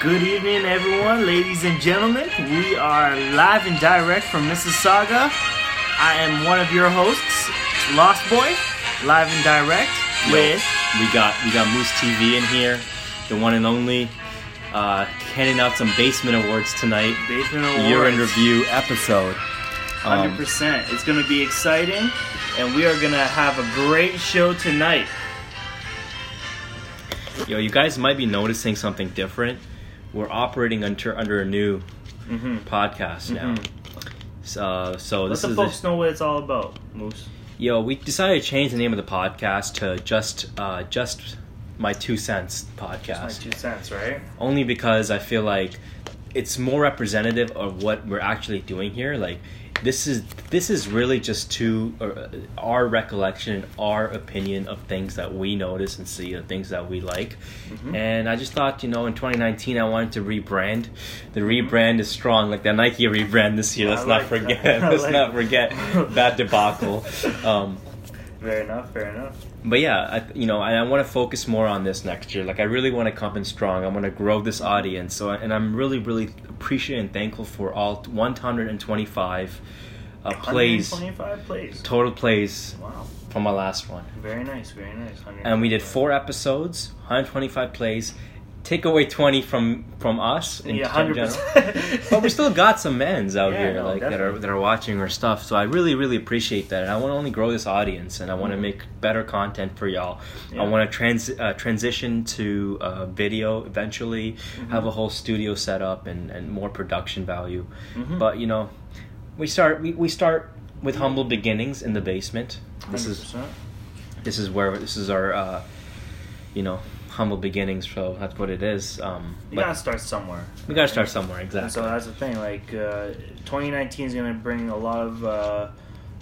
Good evening, everyone, ladies and gentlemen. We are live and direct from Mississauga. I am one of your hosts, Lost Boy, live and direct Yo, with. we got we got Moose TV in here, the one and only, uh, handing out some basement awards tonight. Basement Awards. Year in review episode. Hundred Um, percent. It's gonna be exciting, and we are gonna have a great show tonight. yo, you guys might be noticing something different. We're operating under under a new Mm-hmm. podcast now. So, so Let this the is folks know what it's all about, Moose. yo. We decided to change the name of the podcast to just uh, just my two cents podcast. My two cents, right? only because I feel like it's more representative of what we're actually doing here. Like this is this is really just to uh, our recollection, our opinion of things that we notice and see, the things that we like. Mm-hmm. And I just thought, you know, in 2019, I wanted to rebrand. The rebrand is strong, like the Nike rebrand this year. I Let's not like forget. Let's like not forget that debacle. Um, Fair enough. Fair enough. but yeah, I, you know, and I want to focus more on this next year. Like, I really want to come in strong. I want to grow this audience. So, and I'm really, really appreciative and thankful for all 125 uh, plays, 125 plays. total plays Wow. from my last one. Very nice. Very nice. And we did four episodes, 125 plays. Take away 20 from from us in Yeah, in hundred general. percent. But we still got some men's out Yeah, here no, like that are that are watching our stuff. So I really really appreciate that, and I want to only grow this audience, and I want to Mhm. make better content for y'all. Yeah. I want to trans uh, transition to uh, video eventually, Mm-hmm. have a whole studio set up and and more production value. Mhm. But you know, we start we, we start with humble beginnings in the basement. This is 100%. this is where this is our uh, you know humble beginnings. So that's what it is. Um, You gotta start somewhere. we gotta start somewhere exactly. And so that's the thing. Like, uh, 2019 is gonna bring a lot of uh,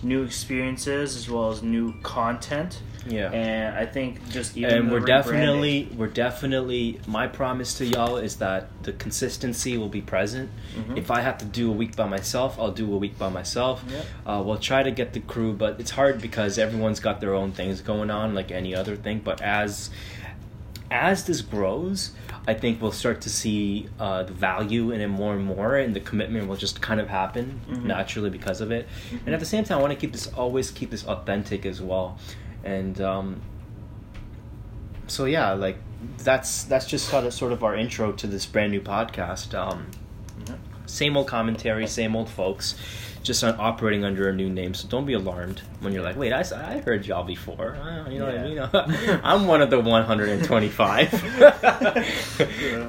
new experiences as well as new content. yeah. And I think just even more. and we're definitely we're definitely my promise to y'all is that the consistency will be present Mhm. if i have to do a week by myself i'll do a week by myself Yep. uh, we'll try to get the crew but it's hard because everyone's got their own things going on like any other thing but as as this grows i think we'll start to see uh, the value in it more and more and the commitment will just kind of happen Mhm. naturally because of it and at the same time i want to keep this always keep this authentic as well and um, so yeah, like that's that's just sort of sort of our intro to this brand new podcast. Um, same old commentary, same old folks, just on operating under a new name. So don't be alarmed when you're like, wait, I heard y'all before. Uh, you know what I mean? I'm one of the 125.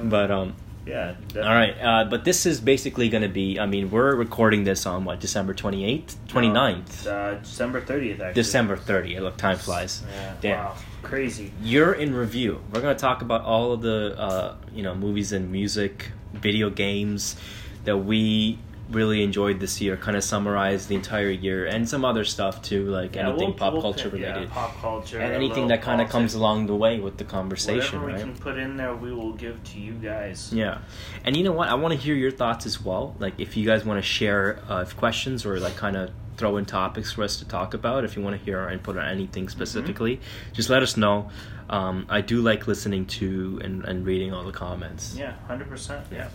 but um, Yeah. all right. Uh, but this is basically going to be. I mean, we're recording this on what December 28th, 29th, Uh, December 30th, actually. December 30th. Look, time flies. Yeah. Damn. Wow. Crazy. You're in review. We're gonna talk about all of the uh, you know movies and music, video games that we really enjoyed this year. Kind of summarize the entire year and some other stuff too, like Yeah, anything we'll- pop we'll culture pick- yeah, related, pop culture. and anything that kind of comes along the way with the conversation, Whatever we right? can put in there, we will give to you guys. Yeah, and you know what? I want to hear your thoughts as well. Like, if you guys want to share uh, questions or like kind of throw in topics for us to talk about, if you want to hear our input on anything specifically, just let us know. Um, I do like listening to and, and reading all the comments. Yeah, hundred percent. Yeah.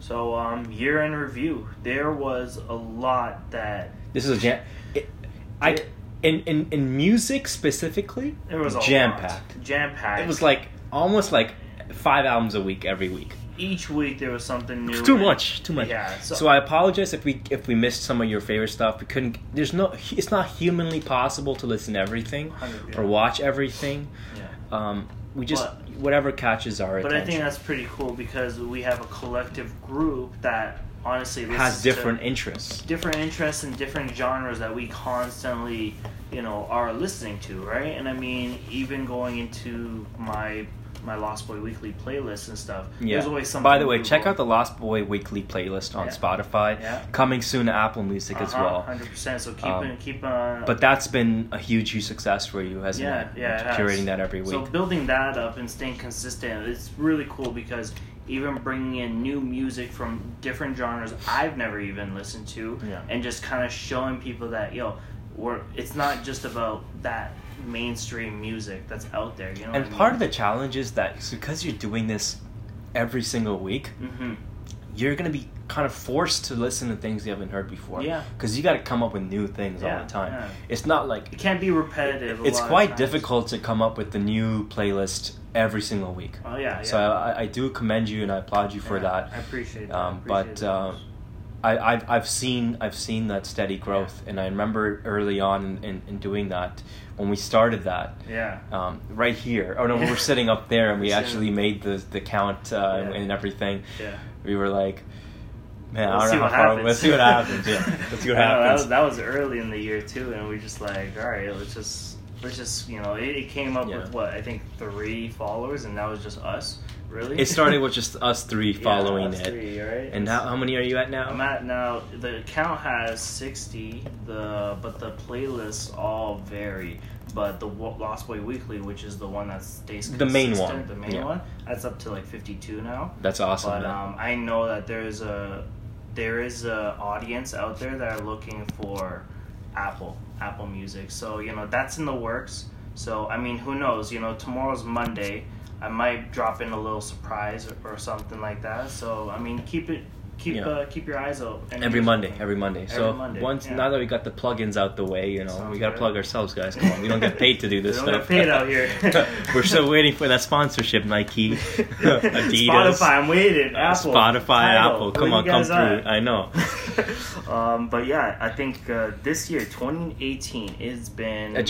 So, um, year in review, there was a lot that This is a jam. It, I It- in, in in music specifically, there was jam packed. jam packed. It was like almost like five albums a week every week. each week there was something new. It's too much, too much. Yeah. So, So I apologize if we if we missed some of your favorite stuff. We couldn't. There's no. It's not humanly possible to listen to everything 100, or watch everything. Yeah. Um, we just But- whatever catches our But I think that's pretty cool because we have a collective group that honestly has different interests. different interests and different genres that we constantly, you know, are listening to, right? And I mean, even going into my my Lost Boy Weekly playlist and stuff. Yeah. There's always something. By the way, new check out the Lost Boy Weekly playlist on Yeah. Spotify. Yeah. Coming soon to Apple Music as Uh-huh, well. Hundred percent. So keep Um, keep on. But that's been a huge, huge success for you, hasn't yeah, it? yeah, it has. Curating that every week. So building that up and staying consistent, it's really cool because even bringing in new music from different genres I've never even listened to, Yeah. and just kind of showing people that yo, we're it's not just about that mainstream music that's out there. You know, and part of the challenge is that because you're doing this every single week, hmm you're gonna be kind of forced to listen to things you haven't heard before. Yeah. Because you got to come up with new things Yeah, all the time. yeah. It's not like It can't be repetitive. it's quite difficult to come up with the new playlist every single week. Oh yeah, yeah. So I, I do commend you and I applaud you for that. I appreciate that. Um, I appreciate but that. uh, I, I've, I've seen I've seen that steady growth, and I remember early on in, in, in doing that when we started that yeah. um, right here. Oh no, we were sitting up there and we actually made the the count uh, Yeah. and everything. Yeah. We were like, man, Let's I don't know what how far. Let's see what happens. Yeah, let's see what know, that, was, that was early in the year too, and we just like, all right, let's just let's just you know, it, it came up Yeah. with what I think three followers, and that was just us. Really, It started with just us three following us it. Three, right? And how, how many are you at now? I'm at now. The account has sixty. The but the playlists all vary. But the Lost Boy Weekly, which is the one that stays The main one, the main yeah. one, that's up to like fifty-two now. That's awesome. But um, I know that there's a there is a audience out there that are looking for Apple Apple Music. So you know that's in the works. So I mean, who knows? You know, tomorrow's Monday. I might drop in a little surprise or, or something like that. So I mean, keep it keep Yeah. uh, keep your eyes open. Every Monday, every Monday. Every so Monday, once yeah. now that we got the plugins out the way, you know, Sounds we got to good. plug ourselves, guys. Come on, we don't get paid to do this We don't stuff. get paid out here. We're still waiting for that sponsorship, Nike, Adidas, Spotify, I'm waiting. uh, Apple, Spotify, Tidal, Apple. Come on, come guys at? through. I know. um, but yeah, I think uh, this year, 2018, has been A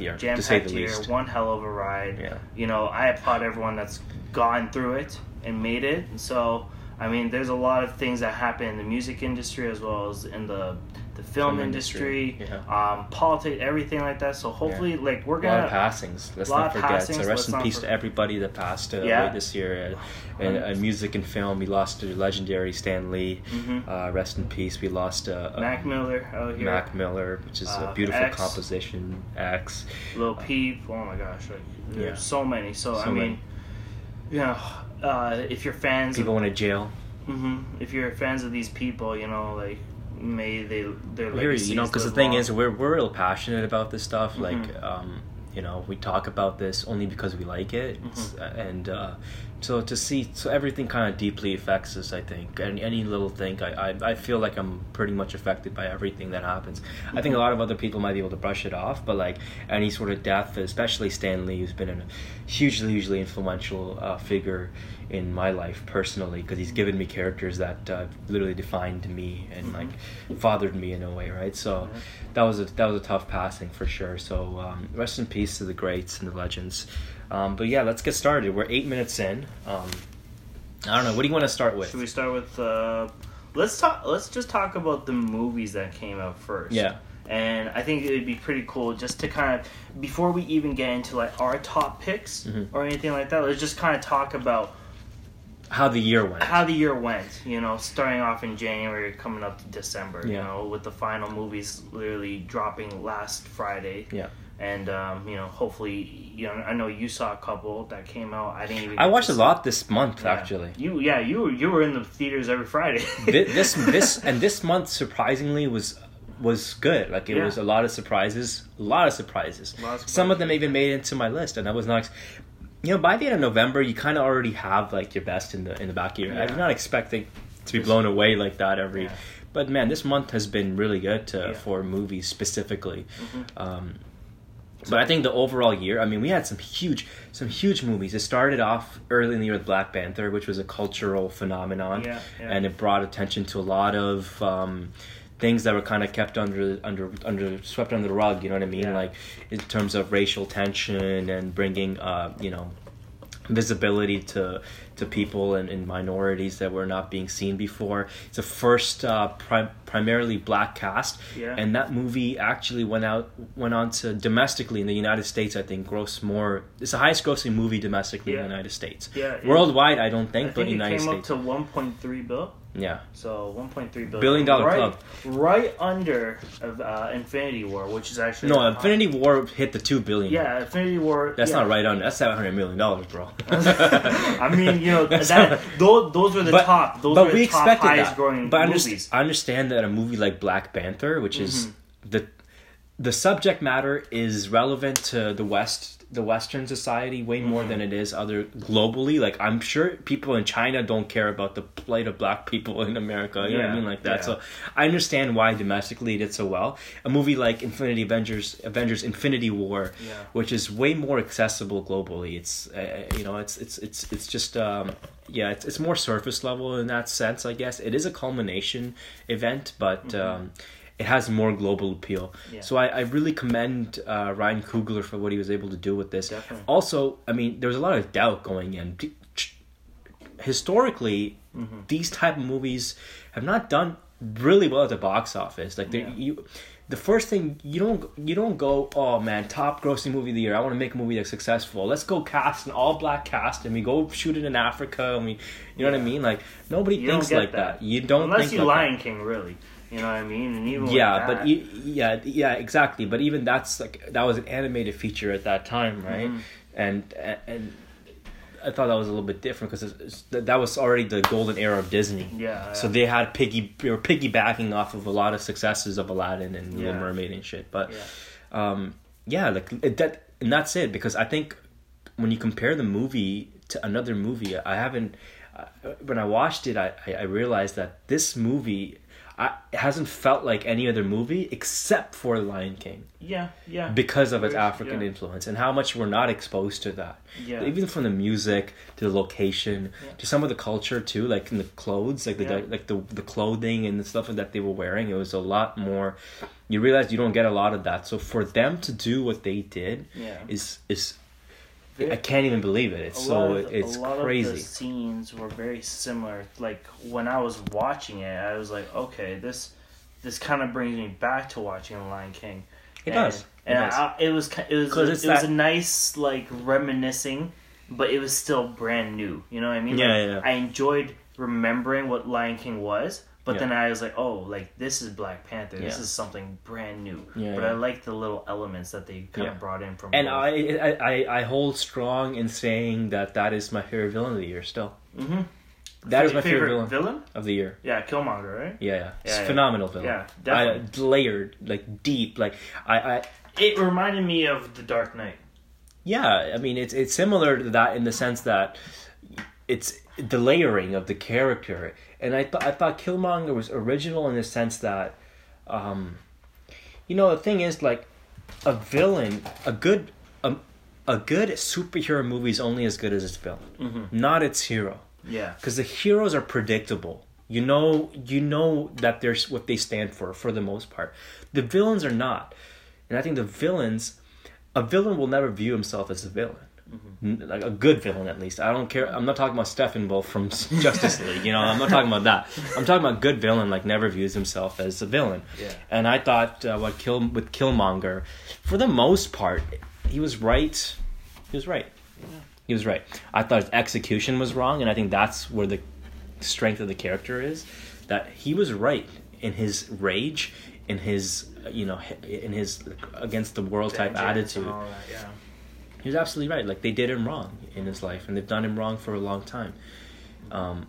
year, jam to say the packed year. least. One hell of a ride. Yeah. You know, I applaud everyone that's gone through it and made it. And so, I mean, there's a lot of things that happen in the music industry as well as in the the film, Film industry, industry, um, politics, everything like that. So hopefully, like we're gonna A lot of passings. Let's not forget. passings, so rest in peace for- to everybody that passed uh, Yeah. away this year. Uh, in, in music and film, we lost a legendary Stan Lee. Mhm. Uh, rest in peace. We lost uh, uh, Mac Miller out here, Mac Miller, which is Uh, a beautiful X. composition. X. Lil Peep. Oh my gosh, like there's Yeah. so many. So, So I mean, many. know, uh, if you're fans People of went to jail. hmm If you're fans of these people, you know, like may they their hear you, know, because the thing long. is, we're we're real passionate about this stuff. Mhm. Like, um, you know, we talk about this only because we like it, Mm-hmm. and uh, so to see, so everything kind of deeply affects us. I think, and any little thing, I, I I feel like I'm pretty much affected by everything that happens. I think a lot of other people might be able to brush it off, but like any sort of death, especially Stan Lee, who's been a hugely, hugely influential uh, figure in my life personally, because he's given me characters that uh, literally defined me and Mhm. like fathered me in a way, right? So Yeah. that was a that was a tough passing for sure. So um, rest in peace to the greats and the legends. Um, but yeah, let's get started. We're eight minutes in. Um, I don't know. What do you want to start with? Should we start with? Uh, let's talk. Let's just talk about the movies that came out first. Yeah. And I think it would be pretty cool just to kind of before we even get into like our top picks Mhm. or anything like that. Let's just kind of talk about How the year went. how the year went. You know, starting off in January, coming up to December. You know, with the final movies literally dropping last Friday. yeah. And um, you know, hopefully, you know, I know you saw a couple that came out. I didn't even. I watched a lot this month Yeah. actually. You yeah you were you were in the theaters every Friday. Thi- this this and this month surprisingly was was good. Like it Yeah. was a lot of surprises, a lot of surprises. Lot of Some of them even made it into my list, and I was not. ex- You know, by the end of November, you kind of already have like your best in the in the back of your. Yeah. I'm not expecting to be blown away like that every. Yeah. But man, this month has been really good to, for movies specifically. Mhm. Um, but I think the overall year, I mean, we had some huge, some huge movies. It started off early in the year with Black Panther, which was a cultural phenomenon, Yeah, yeah. and it brought attention to a lot of um, things that were kind of kept under, under, under, swept under the rug. You know what I mean? Yeah. Like in terms of racial tension and bringing, uh, you know, visibility to to people and, and minorities that were not being seen before. It's the first uh, pri- primarily black cast, Yeah. and that movie actually went out went on to domestically in the United States. I think gross more. It's the highest grossing movie domestically in the United States. Yeah, Worldwide, I don't I think, think but it United came States. up to 1.3 bill. Yeah, So 1.3 billion. Billion dollar right, club. Right under of uh, Infinity War, which is actually no, Infinity War hit the two billion. Yeah, Infinity War. that's yeah. not right on. That's seven hundred million dollars, bro. I mean, you know, that not- those, those were the but, top. Those but were we the top expected highest that. growing but I movies. understand, I understand that a movie like Black Panther, which is Mhm. the the subject matter is relevant to the West the Western society way more Mm-hmm. than it is other globally. Like I'm sure people in China don't care about the plight of black people in America. You know what I mean, like that. yeah. So I understand why domestically it did so well. A movie like Infinity Avengers, Avengers Infinity War, Yeah. which is way more accessible globally. It's uh, you know it's it's it's it's just um, yeah it's it's more surface level in that sense. I guess it is a culmination event, but. Um, it has more global appeal. Yeah. so I, I really commend uh, Ryan Coogler for what he was able to do with this. Definitely. Also, I mean, there was a lot of doubt going in. Historically, Mm-hmm. these type of movies have not done really well at the box office. Like Yeah. you, the first thing you don't you don't go, oh man, top grossing movie of the year. I want to make a movie that's successful. Let's go cast an all black cast and we go shoot it in Africa and we, you know what I mean? Like nobody You thinks like that. You don't Unless think you like that. Lion King, really. You know what I mean? And even Yeah, but e- yeah, yeah, exactly. But even that's like that was an animated feature at that time, right? Mhm. And and I thought that was a little bit different because that was already the golden era of Disney. yeah. So yeah. they had piggy, they were piggybacking off of a lot of successes of Aladdin and Little Yeah. Mermaid and shit. But yeah. um, yeah, like it, that, and that's it. Because I think when you compare the movie to another movie, I haven't. When I watched it, I I realized that this movie. I, it hasn't felt like any other movie except for Lion King yeah, yeah, because of its African yeah. influence and how much we're not exposed to that. Yeah. Even from the music to the location Yeah. to some of the culture too, like in the clothes, like the Yeah. like the the clothing and the stuff that they were wearing. It was a lot more. You realize you don't get a lot of that. So for them to do what they did Yeah. is is I can't even believe it. It's so of, it's a lot crazy. Of the scenes were very similar. Like when I was watching it, I was like, okay, this this kind of brings me back to watching The Lion King. It and, does. It And does. I, it was it was it it's was that- a nice like reminiscing, but it was still brand new. You know what I mean? Yeah, Like, yeah, yeah. I enjoyed remembering what Lion King was. But Yeah. then I was like, oh, like this is Black Panther. This Yeah. is something brand new. Yeah, but. I like the little elements that they kind of brought in from. and. I, I I I hold strong in saying that that is my favorite villain of the year. Still, Mm-hmm. that is my favorite, favorite, villain, villain. of the year. Yeah, Killmonger, right? Yeah, yeah, it's phenomenal villain. Yeah, I, definitely. layered, like deep, like I, I, It reminded me of The Dark Knight. yeah. I mean, it's it's similar to that in the sense that it's the layering of the character, and I thought I thought Killmonger was original in the sense that, um, you know, the thing is like, a villain, a good, a, a good superhero movie is only as good as its villain, Mm-hmm. not its hero. Yeah. because the heroes are predictable. You know, you know that there's what they stand for for the most part. The villains are not, and I think the villains, a villain will never view himself as a villain, N- like a good villain at least. I don't care. I'm not talking about Steppenwolf from Justice League. You know, I'm not talking about that. I'm talking about good villain like never views himself as a villain. Yeah. And I thought uh, what kill with Killmonger, for the most part, he was right. He was right. Yeah. He was right. I thought his execution was wrong, and I think that's where the strength of the character is. That he was right in his rage, in his uh, you know, in his against the world type Vengeance attitude. that, yeah. He was absolutely right. Like they did him wrong in his life, and they've done him wrong for a long time. Um,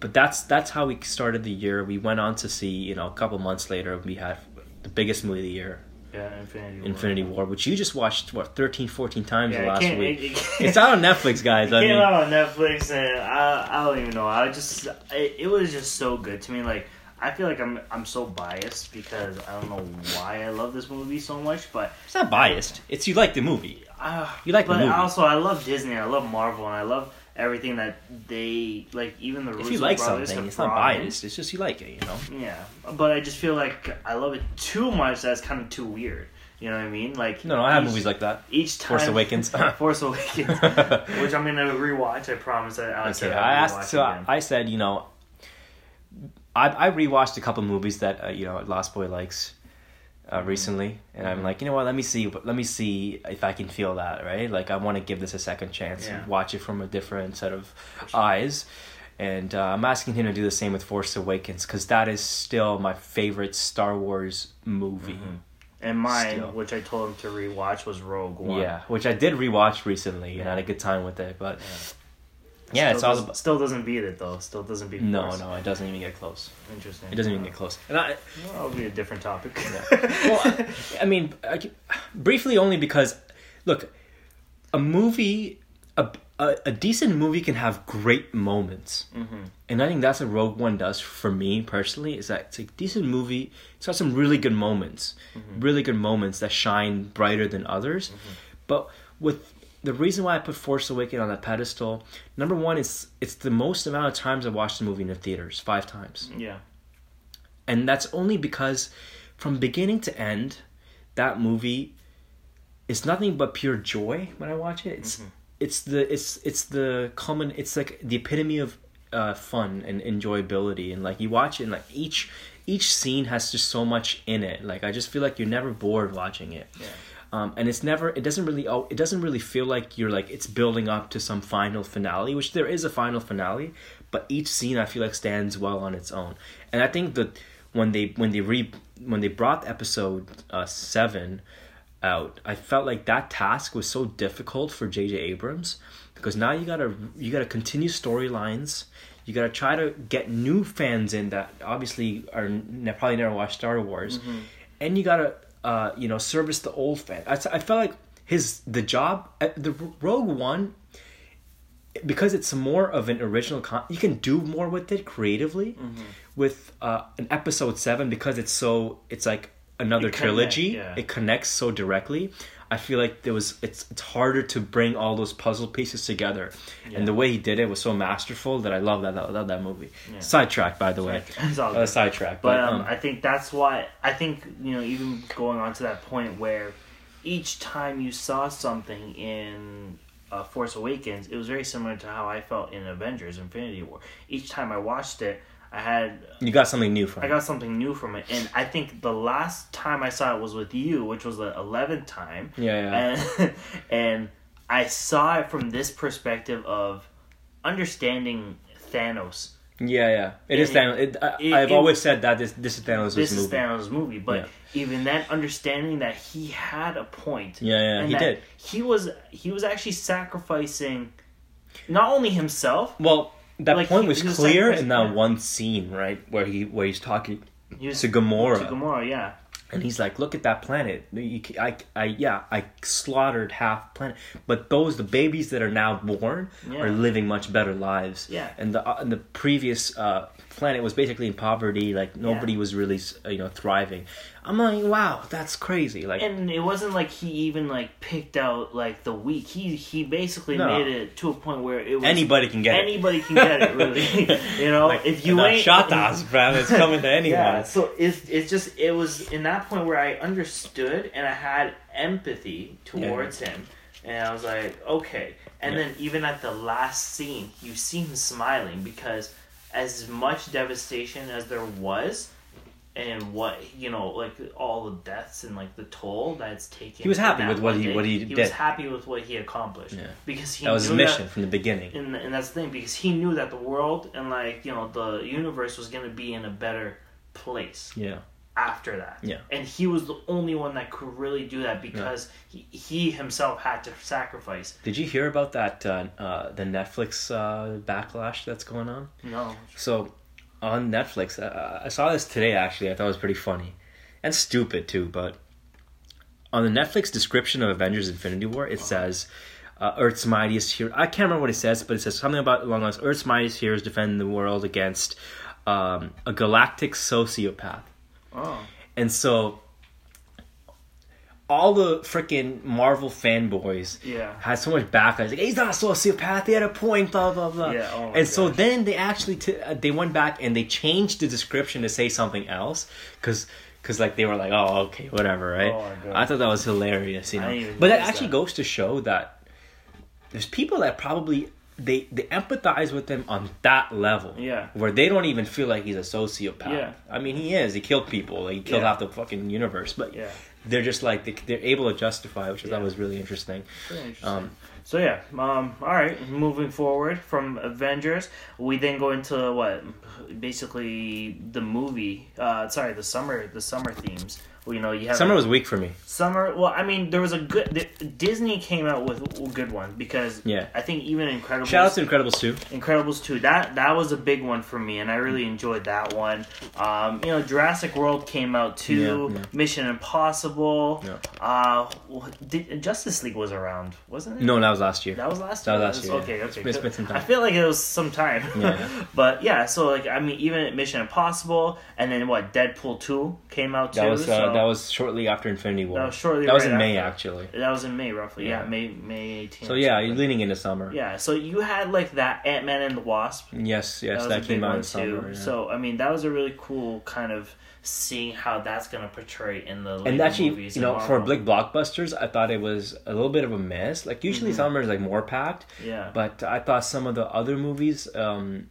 but that's that's how we started the year. We went on to see, you know, a couple months later, we had the biggest movie of the year, Yeah, Infinity War. Infinity War, which you just watched what 13, 14 times Yeah, last week. It, it, it's out on Netflix, guys. It I came mean, out on Netflix, and I, I don't even know. I just it, it was just so good to me. Like I feel like I'm I'm so biased because I don't know why I love this movie so much, but it's not biased. It's you like the movie. uh, You like the but movie. also I love Disney. And I love Marvel, and I love everything that they like. Even the If you like brothers something, it's not biased. It's just you like it, you know. Yeah, but I just feel like I love it too much. That's kind of too weird. You know what I mean? Like No, no, I have each- movies like that. each time. Force Awakens. Force Awakens, which I'm gonna rewatch. I promise. I, I'll Okay, I asked. So again. I said, you know, I I rewatched a couple movies that uh, you know Lost Boy likes uh, recently, and I'm like, you know what? Let me see. Let me see if I can feel that right. Like I want to give this a second chance Yeah. and watch it from a different set of eyes. And uh, I'm asking him to do the same with Force Awakens because that is still my favorite Star Wars movie. And mine, Still. which I told him to rewatch, was Rogue One. Yeah, which I did rewatch recently and I had a good time with it. But yeah, Still it's all about. Still doesn't beat it though. Still doesn't beat. It. No, Force. no, it doesn't even get close. Interesting. It doesn't even get close. And I, Well, that'll be a different topic. well, I, I mean, I, briefly only because, look, a movie a, a, a decent movie can have great moments Mm-hmm. and i think that's what rogue one does for me personally is that it's a decent movie it's got some really good moments Mm-hmm. really good moments that shine brighter than others but with the reason why i put force awakening on that pedestal number one is it's the most amount of times i watched the movie in the theaters five times. Yeah. and that's only because from beginning to end that movie is nothing but pure joy when i watch it. It's it's the it's it's the common it's like the epitome of uh, fun and enjoyability. And like you watch it and like each each scene has just so much in it. Like i just feel like you're never bored watching it. Yeah. Um, and it's never it doesn't really oh it doesn't really feel like you're like it's building up to some final finale which there is a final finale but each scene i feel like stands well on its own. And i think that when they when they re when they brought episode uh, seven out i felt like that task was so difficult for jj abrams because now you gotta you gotta continue storylines. You gotta try to get new fans in that obviously are ne- probably never watched star wars. And you gotta uh, you know service the old fan. I, I felt like his the job uh, the rogue one because it's more of an original con you can do more with it creatively with uh, an episode 7 because it's so it's like another It connect, trilogy. yeah. it connects so directly i feel like there was it's it's harder to bring all those puzzle pieces together. And the way he did it was so masterful that i love that that, that movie. Sidetrack by the way. Uh, sidetrack But um, I think that's why I think you know even going on to that point where each time you saw something in uh, Force Awakens, it was very similar to how I felt in Avengers: Infinity War. Each time I watched it, I had you got something new from I it. got something new from it, and I think the last time I saw it was with you, which was the eleventh time. Yeah, yeah. And and I saw it from this perspective of understanding Thanos. yeah yeah it is It- Thanos. It, I, it- always said that this this is thanos' This movie is Thanos' movie, but Yeah. even then, understanding that he had a point. Yeah, yeah, and he did. He was he was actually sacrificing not only himself. Well, that Like, point was was clear in that yeah. one scene, right, where he where he's talking He was to Gamora, To Gamora, yeah. and he's like, "Look at that planet. You, I, I, yeah, I slaughtered half planet, but those the babies that are now born Yeah. are living much better lives. Yeah. and the uh, and the previous uh, planet was basically in poverty. Like nobody Yeah. was really, you know, thriving. I'm like, wow, that's crazy. Like, And it wasn't like he even like picked out like the weak. He he basically No. made it to a point where it was anybody can get it. anybody can get it. Really, you know, if you ain't shot us, fam, it's coming to anyone. Yeah, so it's it's just it was in that point where I understood and I had empathy towards him, and I was like, okay. And Yeah. then even at the last scene, you see him smiling because as much devastation as there was, and what you know, like all the deaths and like the toll that's taken. He was happy with what he- day, what he He did. was happy with what he accomplished. Yeah. because he that was his mission that- from the beginning. and, and that's the thing because he knew that the world and like you know the universe was going to be in a better place Yeah. After that Yeah. and he was the only one that could really do that because he, he himself had to sacrifice Did you hear about that uh, uh, the Netflix uh, backlash that's going on? no So on Netflix, uh, I saw this today. Actually, I thought it was pretty funny and stupid too. But on the Netflix description of Avengers: Infinity War, it says. Uh, Earth's mightiest hero. I can't remember what it says, but it says something about along those Earth's mightiest heroes defend the world against um, a galactic sociopath. Oh And so all the freaking Marvel fanboys Yeah. had so much backlash. Like he's not a sociopath. He had a point. Blah blah blah. Yeah, oh and so then they actually t- uh, they went back and they changed the description to say something else because. Cause like they were like, oh okay, whatever, right? Oh my I thought that was hilarious, you know. But that actually that. goes to show that there's people that probably they they empathize with him on that level. Yeah. Where they don't even feel like he's a sociopath. Yeah. I mean, he is. He killed people. Like, he killed Yeah. half the fucking universe. But yeah they're just like they, they're able to justify, which I thought was really interesting. Very interesting. Um, so yeah um all right moving forward from avengers we then go into what basically the movie uh sorry the summer the summer themes you know you have Summer was weak for me. summer. Well, I mean, there was a good the, Disney came out with a good one because Yeah. I think even Incredibles Shout out to Incredibles 2. Incredibles 2 that that was a big one for me and I really enjoyed that one. Um, you know, Jurassic World came out too. Yeah, yeah. Mission Impossible. Yeah. Uh, did, Justice League was around, wasn't it? No, that was last year. That was last year. That was last year, Okay, yeah. okay. It's been some time. I feel like it was some time. Yeah. but yeah, so like I mean, even Mission Impossible, and then what? Deadpool two came out too. That was uh, so that was shortly after Infinity War. That was shortly That was right in May after. actually. that was in May roughly. Yeah, Yeah. May May eighteenth. So yeah, you're leaning into summer. yeah. So you had like that Ant Man and the Wasp. Yes, yes, was that, came out in summer. yeah. So I mean, that was a really cool kind of seeing how that's gonna portray in the and actually, movies you know, for big blockbusters, I thought it was a little bit of a mess. Like usually, Mm-hmm. summer is like more packed, yeah, but I thought some of the other movies. um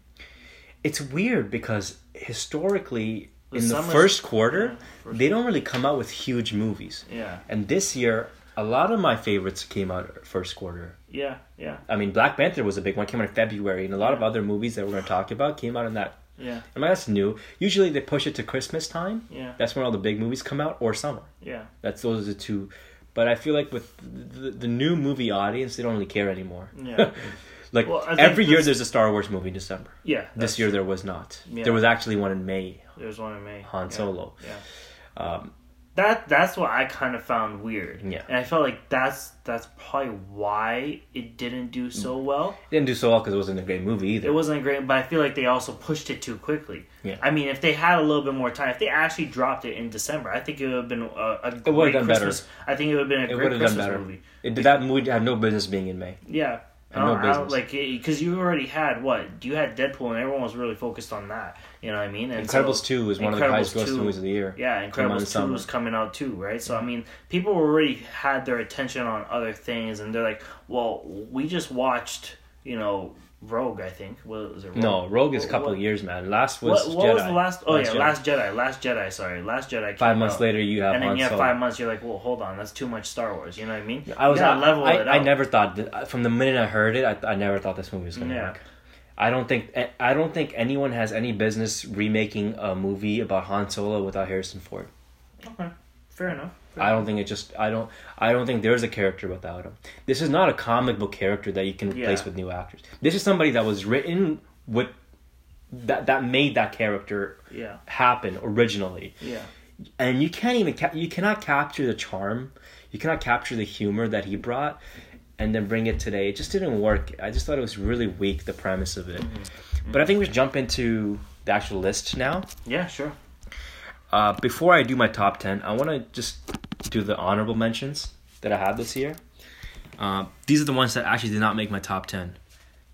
It's weird because historically, in the first quarter, yeah, they don't really come out with huge movies. yeah, And this year, a lot of my favorites came out first quarter. yeah, yeah, I mean, Black Panther was a big one, came out in February, and a lot of other movies that we're going to talk about came out in that. yeah, I mean, that's new. Usually they push it to Christmas time. yeah, That's when all the big movies come out, or summer. yeah. That's those are the two. But I feel like with the, the new movie audience, they don't really care anymore. Yeah. like Well, every year, there's a Star Wars movie in December. Yeah, This year there was not. Yeah. There was actually one in May. There's one in May. Han Yeah, Solo. Yeah. Um, That that's what I kind of found weird. Yeah. And I felt like that's that's probably why it didn't do so well. it didn't do so well because it wasn't a great movie either. It wasn't a great, but I feel like they also pushed it too quickly. Yeah. I mean, if they had a little bit more time, if they actually dropped it in December, I think it would have been a, a great done better. Christmas. I think it would have been a it great would have done Christmas better. movie. It, that movie had no business being in May. Yeah. I Had no don't, I don't- like because you already had what you had Deadpool and everyone was really focused on that. You know what I mean? And Incredibles so- two is one of the Incredibles highest grossing movies of the year. Yeah, Came out in Incredibles two was coming out too, right? So I mm-hmm. mean, people already had their attention on other things, and they're like, "Well, we just watched, you know, Rogue. I think what was it? Rogue? No, Rogue is a couple what- of years, man. Last was What, what Jedi. was the last? Oh Last yeah, Jedi. Last Jedi. Last Jedi. Sorry, Last Jedi. Five months out. later, you have and then Han you have Solo. five months. You're like, well, hold on, that's too much Star Wars. You know what I mean? I was you gotta I, level I, it I out. never thought that, uh, from the minute I heard it, I, I never thought this movie was going to Yeah. work. I don't think eh, I don't think anyone has any business remaking a movie about Han Solo without Harrison Ford. Okay, fair enough. Fair I don't think it just I don't I don't think there's a character without him. This is not a comic book character that you can replace Yeah. with new actors. This is somebody that was written with that that made that character Yeah, happen originally. yeah, and you can't even ca- you cannot capture the charm you cannot capture the humor that he brought and then bring it today it just didn't work i just thought it was really weak the premise of it but i think we should jump into the actual list now yeah. Sure. uh, before i do my top 10 i want to just do the honorable mentions that i had this year uh, these are the ones that actually did not make my top 10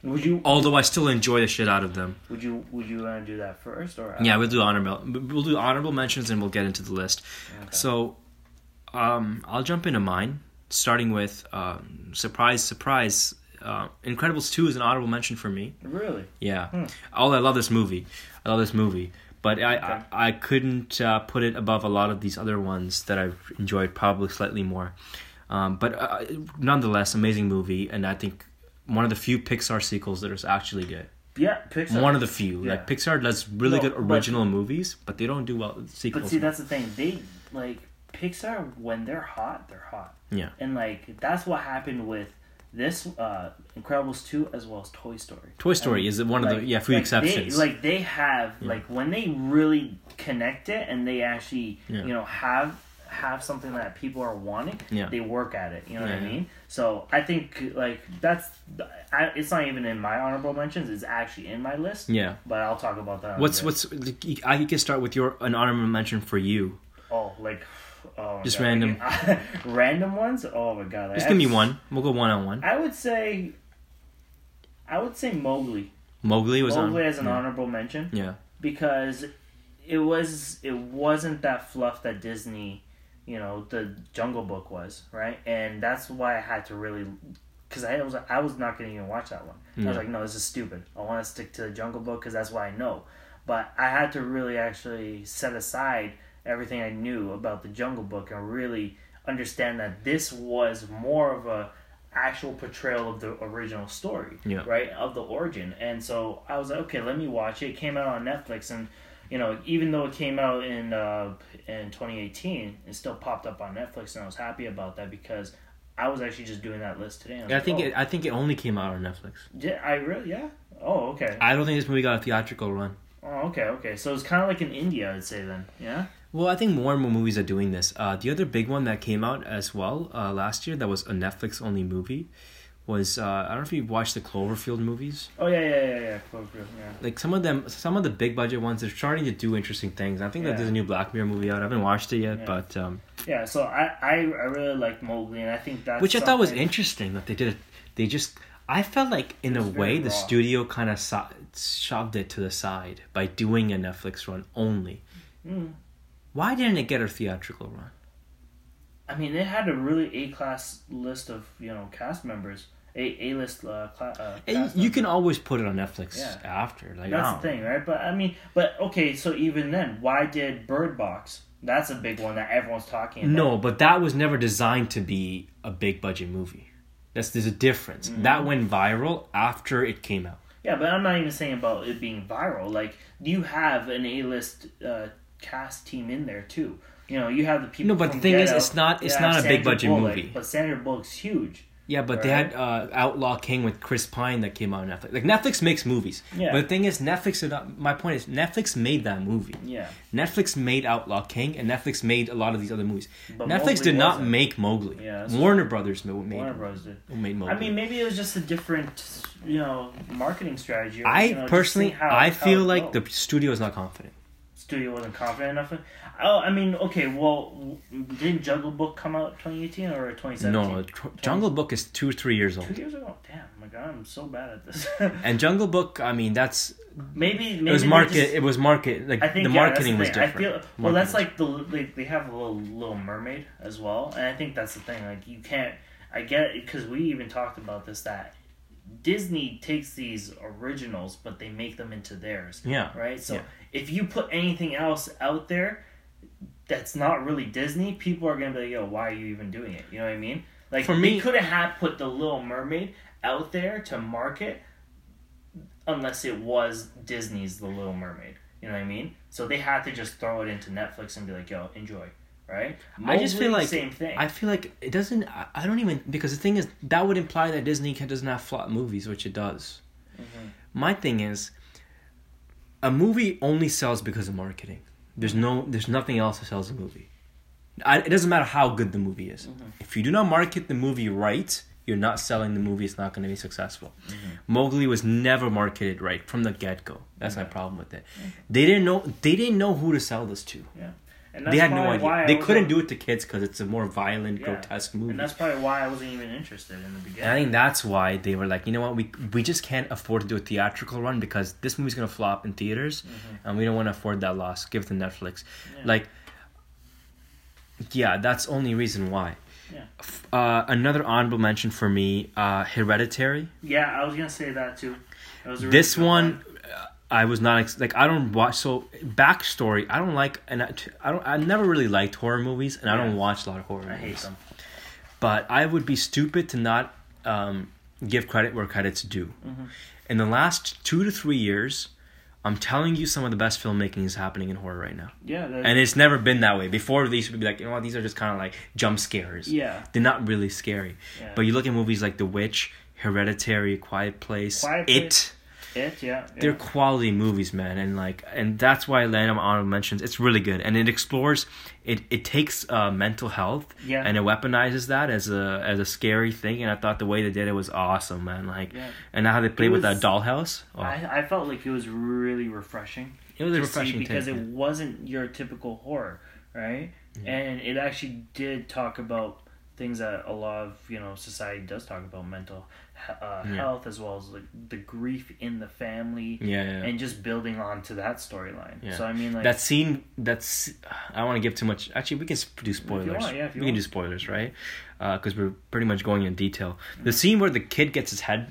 Would you although i still enjoy the shit out of them would you would you want to do that first or Yeah, we'll do honorable. We'll do honorable mentions, and we'll get into the list. Okay. So, um, I'll jump into mine, starting with um, surprise, surprise. Uh, Incredibles two is an honorable mention for me. really? Yeah. Hmm. Oh, I love this movie. I love this movie, but I Okay. I, I couldn't uh, put it above a lot of these other ones that I've enjoyed probably slightly more. Um, but uh, nonetheless, amazing movie, and I think one of the few Pixar sequels that is actually good. Yeah, Pixar. One of the few. Yeah. Like Pixar does really No, good but- original movies, but they don't do well with sequels. But see, that's the thing. They like Pixar when they're hot, they're hot. Yeah. And like that's what happened with this uh Incredibles two as well as Toy Story. Toy Story mean, is one of the yeah few like exceptions. They, like they have like when they really connect it and they actually Yeah. you know have have something that people are wanting. Yeah. They work at it. You know what I Yeah. mean? So I think like that's I, it's not even in my honorable mentions. It's actually in my list. yeah. But I'll talk about that. What's what's I can start with your an honorable mention for you. Oh, like, oh, Just God, random. random ones. Oh my god! Just give me one. We'll go one on one. I would say, I would say Mowgli. Mowgli was Mowgli on. as an yeah. honorable mention Yeah. because it was it wasn't that fluff that Disney, you know, the Jungle Book was right, and that's why I had to really. Because I was I was not going to even watch that one. I was like, no, this is stupid. I want to stick to the Jungle Book because that's what I know. But I had to really actually set aside everything I knew about the Jungle Book and really understand that this was more of a actual portrayal of the original story, Yeah. right, of the origin. And so I was like, okay, let me watch it. It came out on Netflix, and you know, even though it came out in uh, in 2018, it still popped up on Netflix, and I was happy about that because I was actually just doing that list today. I, was I like, think oh, it, I think it only came out on Netflix. yeah, I really yeah. Oh, okay. I don't think this movie got a theatrical run. Oh, okay, okay. So it's kind of like in India, I'd say then. Yeah. Well, I think more and more movies are doing this. Uh, the other big one that came out as well uh, last year that was a Netflix only movie was uh, I don't know if you watched the Cloverfield movies. Oh yeah, yeah, yeah, yeah. Cloverfield, yeah. Like some of them, some of the big budget ones, they're starting to do interesting things. I think that Yeah. there's a new Black Mirror movie out. I haven't watched it yet, Yeah. but um, Yeah, so I, I, I really liked Mowgli, and I think that which I thought was interesting that they did. it. They just, I felt like in a way the studio kind of so- shoved it to the side by doing a Netflix run only. Mm. Why didn't it get a theatrical run? I mean, it had a really A class list of you know cast members, A A list uh, cla- uh, you members. can always put it on Netflix Yeah. after. Like That's the thing, right? But I mean, but okay, so even then, why did Bird Box? That's a big one that everyone's talking about. No, but that was never designed to be a big budget movie. That's there's a difference. Mm-hmm. That went viral after it came out. Yeah, but I'm not even saying about it being viral. Like, do you have an A list uh, cast team in there too. You know, you have the people. No, but the thing Get is, it's not- it's not a big budget Bullock, movie. But Sandra Bullock's huge. Yeah, but they had uh, Outlaw King with Chris Pine that came out on Netflix. Like Netflix makes movies. Yeah. But the thing is, Netflix. Did not, my point is, Netflix made that movie. Yeah. Netflix made Outlaw King, and Netflix made a lot of these other movies. But Netflix Mowgli did not wasn't. make Mowgli. Yeah, Warner Brothers made Warner Bros. did. made Mowgli. I mean, maybe it was just a different, you know, marketing strategy. Or, I you know, personally, how- I how feel like goes. the studio is not confident. Studio wasn't confident enough. in- Oh, I mean, okay, well, didn't Jungle Book come out 2018 or 2017? No, uh, Tr- Jungle Book is two, three years old. Two years ago? Damn, my god, I'm so bad at this. And Jungle Book, I mean, that's maybe, maybe it was market. just- it was market. Like I think the yeah, marketing was thing. I different. feel well. That's like the they, they have a little Little Mermaid as well, and I think that's the thing. Like you can't. I get it because we even talked about this that Disney takes these originals, but they make them into theirs. yeah. right? So Yeah. if you put anything else out there that's not really Disney, people are gonna be like, "Yo, why are you even doing it?" You know what I mean? Like For they me- couldn't have put the Little Mermaid out there to market unless it was Disney's The Little Mermaid. You know what I mean? So they had to just throw it into Netflix and be like, "Yo, enjoy." Right? I just feel like same thing. I feel like it doesn't. I, I don't even because the thing is that would imply that Disney can, doesn't have flop movies, which it does. Mhm. My thing is, a movie only sells because of marketing. There's no, there's nothing else that sells a movie. I, it doesn't matter how good the movie is. Mm-hmm. If you do not market the movie right, you're not selling the movie. It's not going to be successful. Mowgli was never marketed right from the get go. That's my problem with it. They didn't know. They didn't know who to sell this to. and They had no probably why idea. They couldn't do it to kids because it's a more violent, Yeah. grotesque movie. And that's probably why I wasn't even interested in the beginning. And I think that's why they were like, you know what, we we just can't afford to do a theatrical run because this movie's gonna flop in theaters, and we don't want to afford that loss. Give it to Netflix, Mm-hmm. Yeah. like, yeah, that's only reason why. Yeah. Uh, another honorable mention for me, uh, Hereditary. Yeah, I was gonna say that too. It was really This good one, I was not ex- like I don't watch. So backstory, I don't like, and I, I don't. I never really liked horror movies, and I don't watch a lot of horror I movies. hate them. but I would be stupid to not um, give credit where credit's due. Mm-hmm. In the last two to three years, I'm telling you, some of the best filmmaking is happening in horror right now, Yeah, and it's never been that way. Before, these would be like, you know what, these are just kind of like jump scares. yeah, They're not really scary. yeah. But you look at movies like The Witch, Hereditary, Quiet Place, Quiet Place, it, yeah, yeah. They're quality movies, man, and like, and that's why Land of Honorable Mentions. It's really good, and it explores. It it takes uh, mental health yeah, and it weaponizes that as a as a scary thing and i thought the way they did it was awesome man like yeah. and how they played with that dollhouse oh, I, I felt like it was really refreshing. it was a to see refreshing because take, it yeah. wasn't your typical horror, right? And it actually did talk about things that a lot of you know society does talk about mental uh, Yeah. health as well as like the grief in the family yeah, yeah. and just building on to that storyline. Yeah. So I mean, like that scene that's i don't want to give too much actually we can do spoilers want, yeah, if you we can do spoilers right because we're pretty much going in detail the scene where the kid gets his head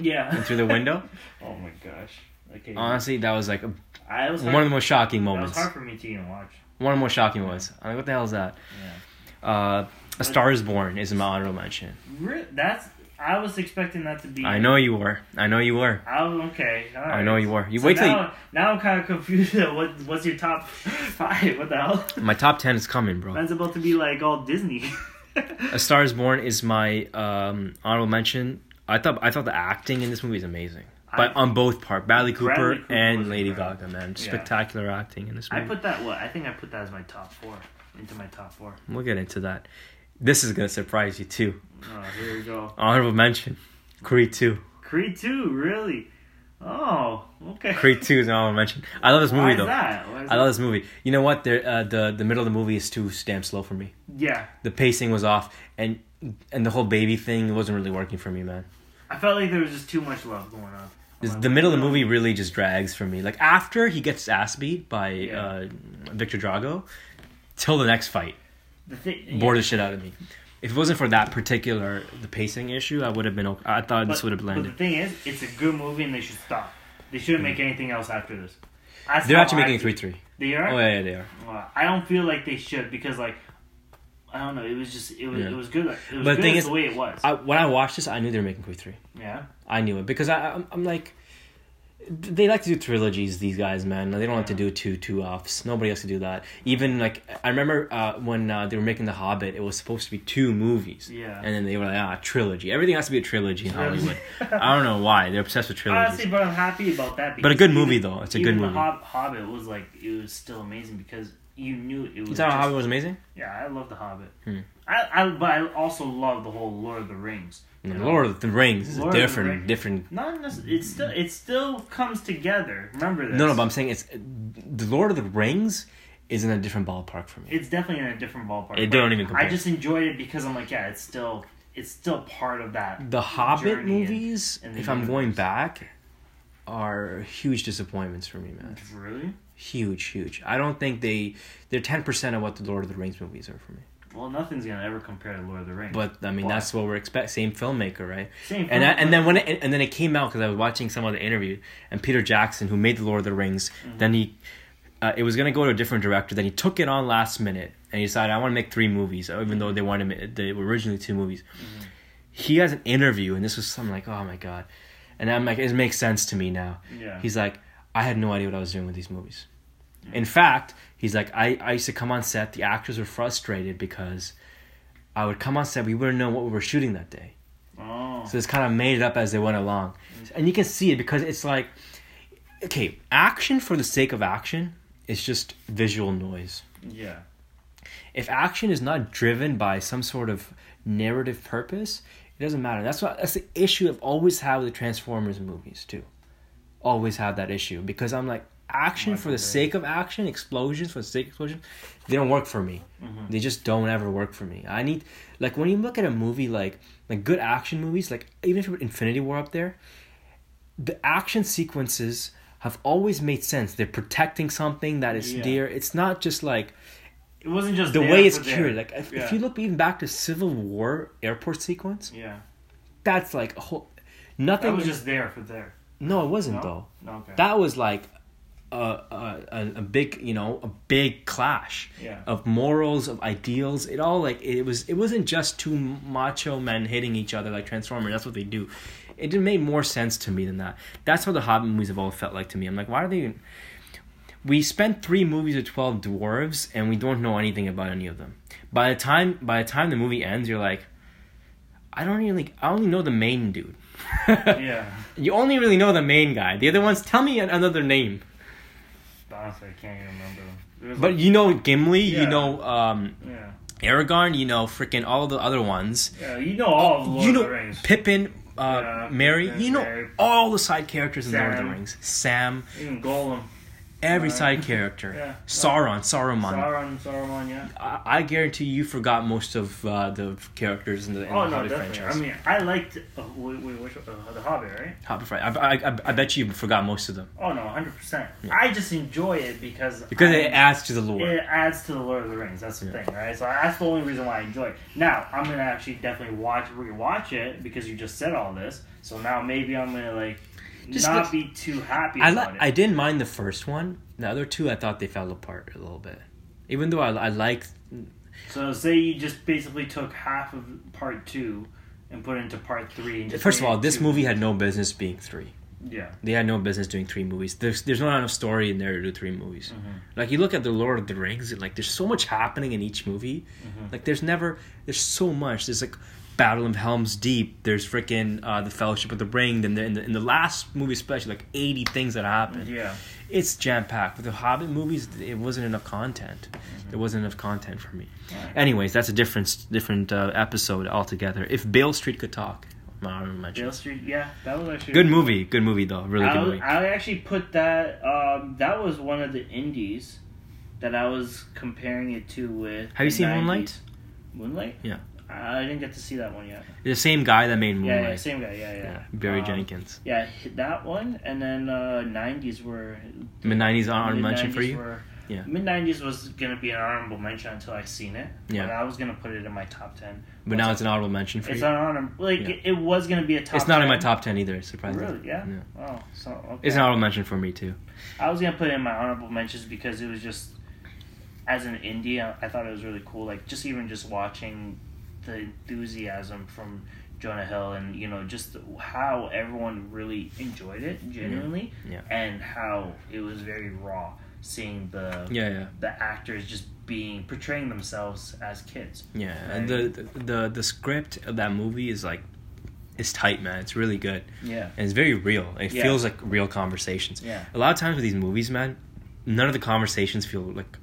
yeah through the window oh my gosh. Okay. honestly that was like a, I was one hard, of the most shocking that was moments hard for me to even watch. one of the most shocking ones i'm like what the hell is that Yeah. uh a star is born is my honorable mention Re- That's I was expecting that to be. I know you were. I know you were. I was okay. Right. I know you were. You So wait till you, now, now I'm kind of confused. what what's your top five? What the hell? my top ten is coming, bro. Man's about to be like all Disney. A Star Is Born is my um, honorable mention. I thought I thought the acting in this movie is amazing, but I- on both part, Bradley Cooper, Bradley Cooper and Lady. Gaga, man, Yeah. spectacular acting in this movie. I put that what? I think I put that as my top four. Into my top four. we'll get into that. This is gonna surprise you too. Oh, here we go. Honorable mention, Creed Two. Creed two, really? Oh, okay. Creed Two is an honorable mention. I love this movie Why though. that? Why I love this movie. You know what? There, uh, the the middle of the movie is too damn slow for me. Yeah, The pacing was off, and and the whole baby thing wasn't really working for me, man. I felt like there was just too much love going on. The middle of the movie really just drags for me. Like after he gets ass beat by Yeah. uh, Viktor Drago, till the next fight, The thing, bored the shit out of me. If it wasn't for that particular the pacing issue, I would have been. Okay. I thought this would have blended. But the thing is, it's a good movie, and they should stop. They shouldn't make mm. anything else after this. That's They're actually making three three. They are. Oh yeah, yeah, they are. Well, I don't feel like they should because like I don't know. It was just it was Yeah. it was good. It was But the good thing is, the way it was. I, when I watched this, I knew they were making Creed three. yeah. I knew it because I, I'm, I'm like, they like to do trilogies. These guys, man, they don't like to do two two offs. Nobody has to do that. Even like I remember uh, when uh, they were making The Hobbit, it was supposed to be two movies. Yeah. And then they were like, ah, trilogy. Everything has to be a trilogy in Hollywood. I don't know why they're obsessed with trilogies. Honestly, but I'm happy about that. But a good movie, though. It's a good movie. The Hob- Hobbit was like it was still amazing because you knew it was. you thought just- Hobbit was amazing? Yeah, I love the Hobbit. Hmm. I, I but I also love the whole Lord of the Rings. Lord of the Rings is Lord a different, different. Not necessarily. It still it still comes together. Remember this. No, no, but I'm saying it's the Lord of the Rings is in a different ballpark for me. it's definitely in a different ballpark. It don't even compare. I just enjoyed it because I'm like, yeah, it's still it's still part of that. The Hobbit journey and- movies, and the if I'm going back, are huge disappointments for me, man. Really? Huge, huge. I don't think they they're ten percent of what the Lord of the Rings movies are for me. Well, nothing's gonna ever compare to Lord of the Rings. But I mean, Why? that's what we're expect. Same filmmaker, right? Same. And I, and then when it, and then it came out because I was watching some other interview, and Peter Jackson, who made the Lord of the Rings, Mm-hmm. then he, uh, it was gonna go to a different director. Then he took it on last minute, and he decided I want to make three movies, even though they wanted to ma- they were originally two movies. Mm-hmm. He has an interview, and this was something like, oh my god, and I'm like, it makes sense to me now. yeah. He's like, I had no idea what I was doing with these movies. In fact, he's like, I, I used to come on set, the actors were frustrated because I would come on set, we wouldn't know what we were shooting that day. oh. So it's kind of made it up as they went along. And you can see it because it's like, okay, action for the sake of action is just visual noise. yeah. If action is not driven by some sort of narrative purpose, it doesn't matter. That's what that's the issue I've always had with the Transformers movies too. Always have that issue because I'm like action for the sake of action, explosions for the sake of explosion, they don't work for me. Mhm. They just don't ever work for me. I need like when you look at a movie like like good action movies, like even if you put Infinity War up there, the action sequences have always made sense. They're protecting something that is Yeah. dear. It's not just like It wasn't just the way it's cured. Like if, yeah. if you look even back to Civil War airport sequence, yeah, that's like a whole that nothing. was just there for there. no, it wasn't No? though. No, okay. That was like a, a a big you know a big clash yeah. of morals of ideals. It all like it was. It wasn't just two macho men hitting each other like Transformers. That's what they do. It made more sense to me than that. That's what the Hobbit movies have all felt like to me. I'm like, why are they? Even... We spent three movies with twelve dwarves, and we don't know anything about any of them. By the time by the time the movie ends, you're like, I don't really. I only know the main dude. yeah. You only really know the main guy. The other ones, tell me another name. Honestly, I can't even remember. But like- you know Gimli, you know um, yeah, Aragorn, you know freaking all the other ones. yeah. You know all of Lord you know of the Rings. Pippin, uh, Yeah, Merry, Pippin, you know Merry. all the side characters in Lord of the Rings. Sam, Even Gollum. Every Uh, side character. yeah. Sauron, Saruman. Sauron, Sauron, yeah. I, I guarantee you forgot most of uh, the characters in the, in Oh the no, Hobbit definitely. franchise. I mean, I liked uh, wait, wait, which, uh, the Hobbit, right? Hobbit fri- I, I, I, bet you forgot most of them Oh no, hundred percent. I just enjoy it because because I, it adds to the lore. it adds to the Lord of the Rings. That's the Yeah. thing, right? So that's the only reason why I enjoy it. Now I'm gonna actually definitely watch rewatch it because you just said all this. So now maybe I'm gonna like Just not be too happy I about li- it. I didn't mind the first one. The other two, I thought they fell apart a little bit. Even though I, I liked So say you just basically took half of part two and put it into part three. And just First of all, this movie had no business being three. Yeah. They had no business doing three movies. There's there's not enough story in there to do three movies. Mhm. Like you look at the Lord of the Rings, and like there's so much happening in each movie. Mhm. Like there's never there's so much. There's like Battle of Helm's Deep. There's freaking uh, the Fellowship of the Ring. Then in the in the last movie, especially like 80 things that happen. Yeah. It's jam packed. With the Hobbit movies, it wasn't enough content. There wasn't enough content for me. Alright. Anyways, that's a different different uh, episode altogether. If Bale Street could talk, my honorable mention. Dale Street. Yeah, that was actually Good movie. Good movie though. Really I, good movie. I actually put that. Um, that was one of the indies that I was comparing it to with. Have you seen 90s. Moonlight? Moonlight. Yeah. I didn't get to see that one yet. The same guy that made Yeah, Moonlight. yeah, same guy. Yeah, yeah. Yeah, Barry Um, Jenkins. Yeah, hit that one, and then uh, '90s were Mid nineties honorable mention for you. Were, Yeah. Mid '90s was gonna be an honorable mention until I seen it. Yeah. But I was gonna put it in my top ten. But now it's an honorable mention for It's you. It's an honor. Like Yeah. it, was gonna be a top. it's not in my top ten either. Surprisingly. Really? Yeah. Yeah. Oh, so okay. It's an honorable mention for me too. I was gonna put it in my honorable mentions because it was just as an indie, I, I thought it was really cool. Like just even just watching the enthusiasm from Jonah Hill and you know just how everyone really enjoyed it genuinely, Yeah. and how it was very raw seeing the Yeah, yeah, the actors just being portraying themselves as kids. yeah. And the, the the the script of that movie is like, it's tight, man. It's really good, Yeah, and it's very real. It Yeah. feels like real conversations. yeah, A lot of times with these movies, man, none of the conversations feel like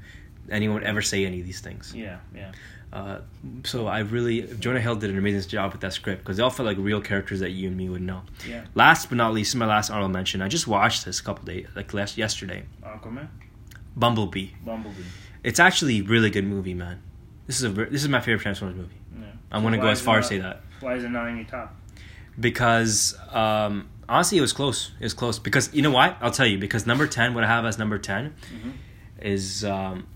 anyone would ever say any of these things. yeah, yeah. Uh, so I really Jonah Hill did an amazing job with that script because they all felt like real characters that you and me would know. Yeah. Last but not least, my last honorable mention. I just watched this a couple days, like last yesterday. Aquaman, Bumblebee. Bumblebee. It's actually a really good movie, man. This is a this is my favorite Transformers movie. Yeah. I'm gonna go as far as say that Why is it not in your top? because um, honestly, it was close. It was close because you know what? I'll tell you because number ten, what I have as number 10 Mhm. is um,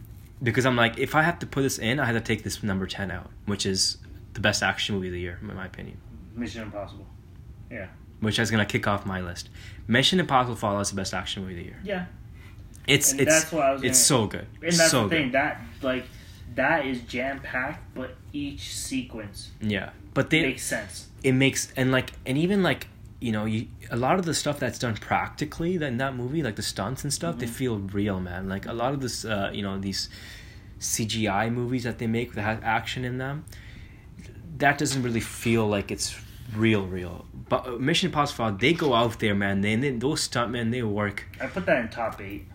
because I'm like, if I have to put this in, I have to take this number ten out, which is the best action movie of the year, in my opinion. Mission Impossible. Yeah. Which is gonna kick off my list. Mission Impossible Fallout is the best action movie of the year. Yeah. It's And it's that's what I was it's gonna- so good. And that's so the thing good. that like that is jam packed, but each sequence Yeah, but they makes sense. it makes and like and even like you know you a lot of the stuff that's done practically in that movie like the stunts and stuff they Mhm. feel real man. Like a lot of this uh you know these cgi movies that they make that have action in them that doesn't really feel like it's real real. But uh, mission impossible they go out there man. They, they those stuntmen they work. I put that in top eight.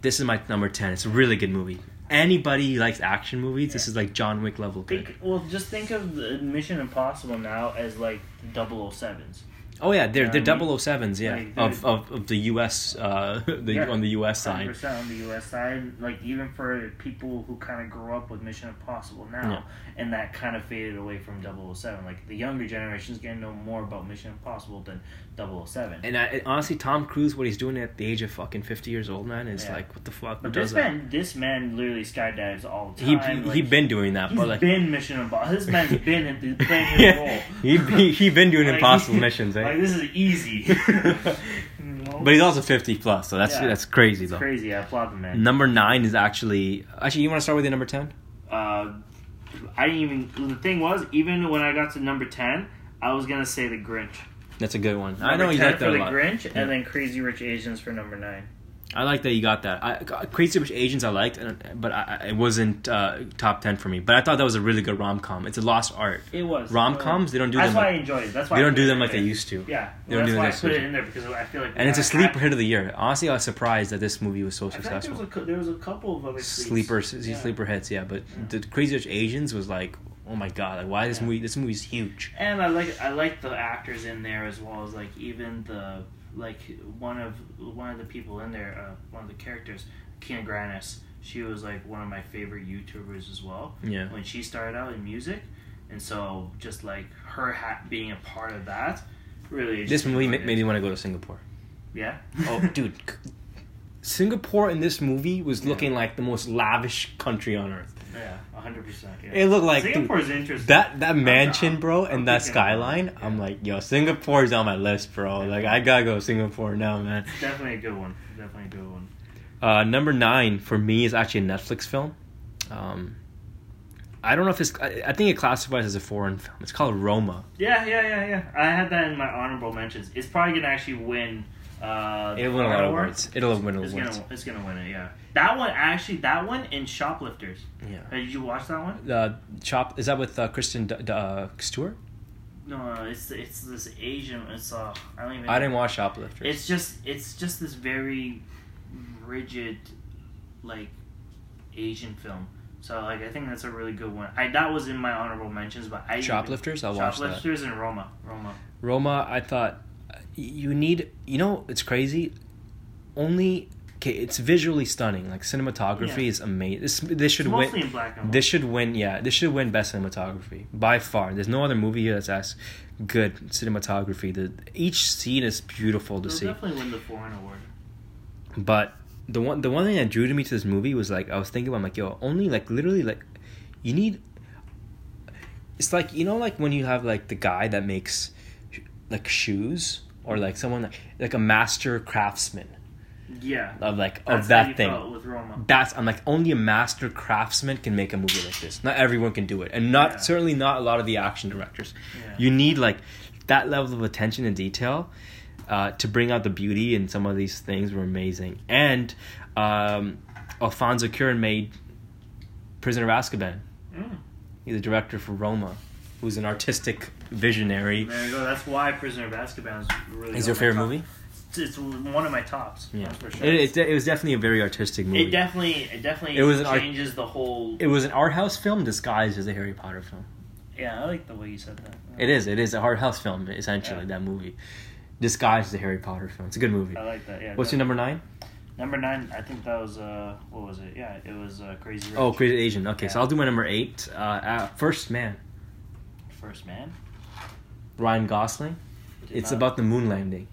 this is my number 10 it's a really good movie. Anybody likes action movies this is like john wick level good. Think well, just think of the Mission Impossible now as like the 007s. Oh yeah, they're they're I double mean, O sevens, yeah, like, of, of of the U.S. Uh, the Yeah. on the U.S. side. 100% on the U.S. side, like even for people who kind of grew up with Mission Impossible now, Yeah. and that kind of faded away from 007. Like the younger generation's to know more about Mission Impossible than 007. And I, and honestly, Tom Cruise, what he's doing at the age of fucking fifty years old, man, is Yeah. like, what the fuck? But this that? man, this man literally skydives all the He time. he, like, he been doing that, He's but like been Mission Impossible. This man's been in the playing his yeah, role. he he he been doing Like, impossible missions, eh? Like this is easy. But he's also fifty plus, so that's Yeah. that's crazy it's though. crazy. I applaud the man. Number nine is actually actually. You want to start with the number ten? Uh, I didn't even. The thing was, even when I got to number ten, I was gonna say the Grinch. That's a good one. I know you like that for a the lot. Grinch, Yeah. and then Crazy Rich Asians for number nine. I like that you got that. I, Crazy Rich Asians I liked, but I, I- it wasn't uh, top ten for me. But I thought that was a really good rom com. It's a lost art. It was Rom coms they don't do That's them. That's why Like, I enjoyed it. That's why they don't do them in like they used to. Yeah, They well, don't that's do why I this put it in there because I feel like. And it's a sleeper hit of the year. Honestly, I was surprised that this movie was so I feel like there was, successful. a, there was a couple of other Sleepers, sleeps. Yeah. sleeper hits, yeah. But Yeah. the Crazy Rich Asians was like, oh my god, like why this Yeah. movie? This movie's huge. And I like I like the actors in there as well as like even the like one of one of the people in there, uh, one of the characters, Kina Grannis. She was like one of my favorite YouTubers as well Yeah, when she started out in music, and so just like her hat being a part of that, really. this movie ma- made me want to go to Singapore. Yeah. Oh, dude, Singapore in this movie was Yeah. looking like the most lavish country on earth. Yeah, hundred percent. Yeah. It looked like dude, Singapore's interesting. that that mansion, I'm- bro, I'm and that thinking- skyline. I'm like, yo, Singapore's on my list, bro. Like, I gotta go to Singapore now, man. It's definitely a good one. Definitely a good one. Uh, number nine for me is actually a Netflix film. Um, I don't know if it's. I, I think it classifies as a foreign film. It's called Roma. Yeah, yeah, yeah, yeah. I had that in my honorable mentions. It's probably gonna actually win. Uh, it won a lot of awards. It'll win It's awards. gonna, it's gonna win it. Yeah, that one actually. That one and Shoplifters. Yeah. Uh, Did you watch that one? Uh, Chop is that with uh, Kristen D- D- uh, Stewart? No, no, it's it's this Asian. It's uh, I don't even. I didn't watch Shoplifters. It's just it's just this very rigid, like, Asian film. So like I think that's a really good one. I that was in my honorable mentions, but I Shoplifters. I'll watch that. Shoplifters and Roma. Roma. Roma, I thought you need. You know, it's crazy. Only okay. It's visually stunning. Like cinematography Yeah. is amazing. This this should win. mostly in black and white. This should win. Yeah, this should win best cinematography by far. There's no other movie here that's as good cinematography. The each scene is beautiful to They'll see. definitely win the foreign award. But the one the one thing that drew to me to this movie was like I was thinking about I'm like yo only like literally like you need it's like you know like when you have like the guy that makes like shoes or like someone like, like a master craftsman Yeah. of like That's of that thing that's I'm like only a master craftsman can make a movie like this. Not everyone can do it, and not Yeah. certainly not a lot of the action directors. Yeah. You need like that level of attention and detail uh, to bring out the beauty, and some of these things were amazing. And um, Alfonso Cuarón made Prisoner of Azkaban. Mm. He's the director for Roma, who's an artistic visionary. There you go. That's why Prisoner of Azkaban is really. Is your favorite top. movie? It's, it's one of my tops. Yeah, for sure. it, it, it was definitely a very artistic movie. It definitely, it definitely It was an art- changes the whole. it was an art house film disguised as a Harry Potter film. yeah, I like the way you said that. It is. It is a art house film, essentially. Yeah. That movie, disguised as a Harry Potter film. It's a good movie. I like that. Yeah. What's your number nine? number nine? I think that was uh, what was it? Yeah, it was uh, Crazy Rich. Oh, Crazy Asian. Okay, so I'll do my number eight. Uh, uh, First Man, First Man. Ryan Gosling. Did It's not- about the moon landing.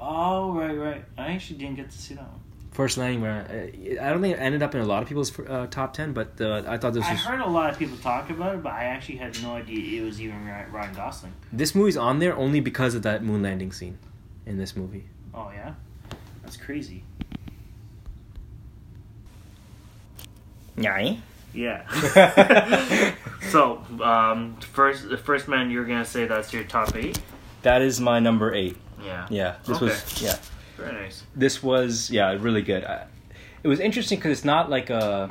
Oh right, right. I actually didn't get to see that one. First landing. Where uh, I don't think it ended up in a lot of people's uh, top ten, but uh, I thought this I was heard a lot of people talk about it, but I actually had no idea it was even Ryan Gosling. this movie's on there only because of that moon landing scene in this movie. Oh yeah, that's crazy. Yeah. Yeah. so, um, first, the first man, you're gonna say that's your top eight. that is my number eight. Yeah. Yeah, this was yeah. Very nice. this was yeah really good. I, it was interesting because it's not like a,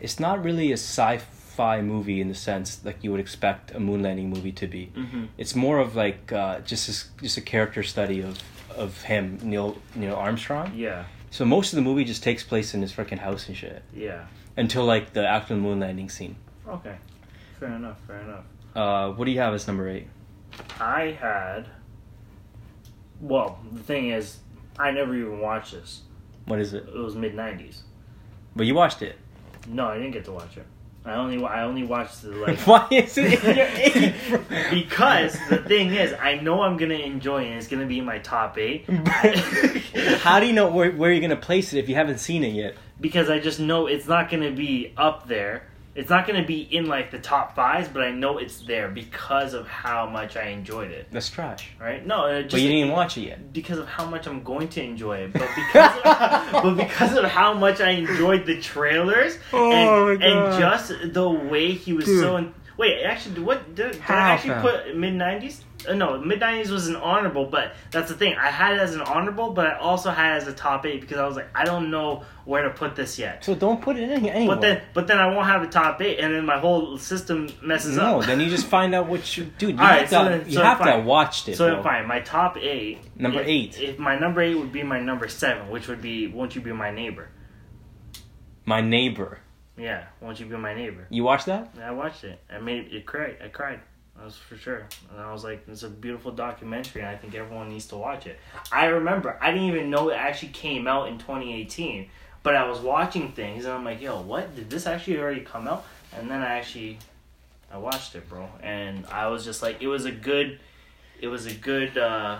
it's not really a sci-fi movie in the sense like you would expect a moon landing movie to be. Mm-hmm. It's more of like uh, just a, just a character study of of him Neil Neil Armstrong. Yeah. So most of the movie just takes place in his freaking house and shit Yeah. until like the actual moon landing scene. Okay. Fair enough. Fair enough. Uh, what do you have as number eight? I had. Well, the thing is, I never even watched this. What is it? It was mid '90s. But you watched it. No, I didn't get to watch it. I only I only watched the like Why is it in your eight? because the thing is, I know I'm gonna enjoy it. and It's gonna be in my top eight. But How do you know where, where you're gonna place it if you haven't seen it yet? because I just know it's not gonna be up there. It's not gonna be in like the top fives, but I know it's there because of how much I enjoyed it. That's trash. Right? No, just But you didn't even watch it yet. because of how much I'm going to enjoy it, but because of, but because of how much I enjoyed the trailers Oh and, and just the way he was Dude. so. In, wait, actually, what did, did I actually put mid nineties? Uh, no, mid nineties was an honorable, but that's the thing. I had it as an honorable, but I also had it as a top eight because I was like, I don't know where to put this yet. So don't put it in here. But then, but then I won't have a top eight, and then my whole system messes no, up. No, then you just find out what you dude. You Alright, have, so to, then- you so have to fine. have watched it. So bro. then fine, my top eight. Number if- eight. If my number eight would be my number seven, which would be "Won't You Be My Neighbor." My neighbor. Yeah, "Won't You Be My Neighbor." You watched that? And I watched it. I made it cried. I cried. That was for sure. And I was like, "It's a beautiful documentary, and I think everyone needs to watch it." I remember I didn't even know it actually came out in 2018, but I was watching things, and I'm like, "Yo, what? Did this actually already come out?" And then I actually, I watched it, bro, and I was just like, it was a good, it was a good. uh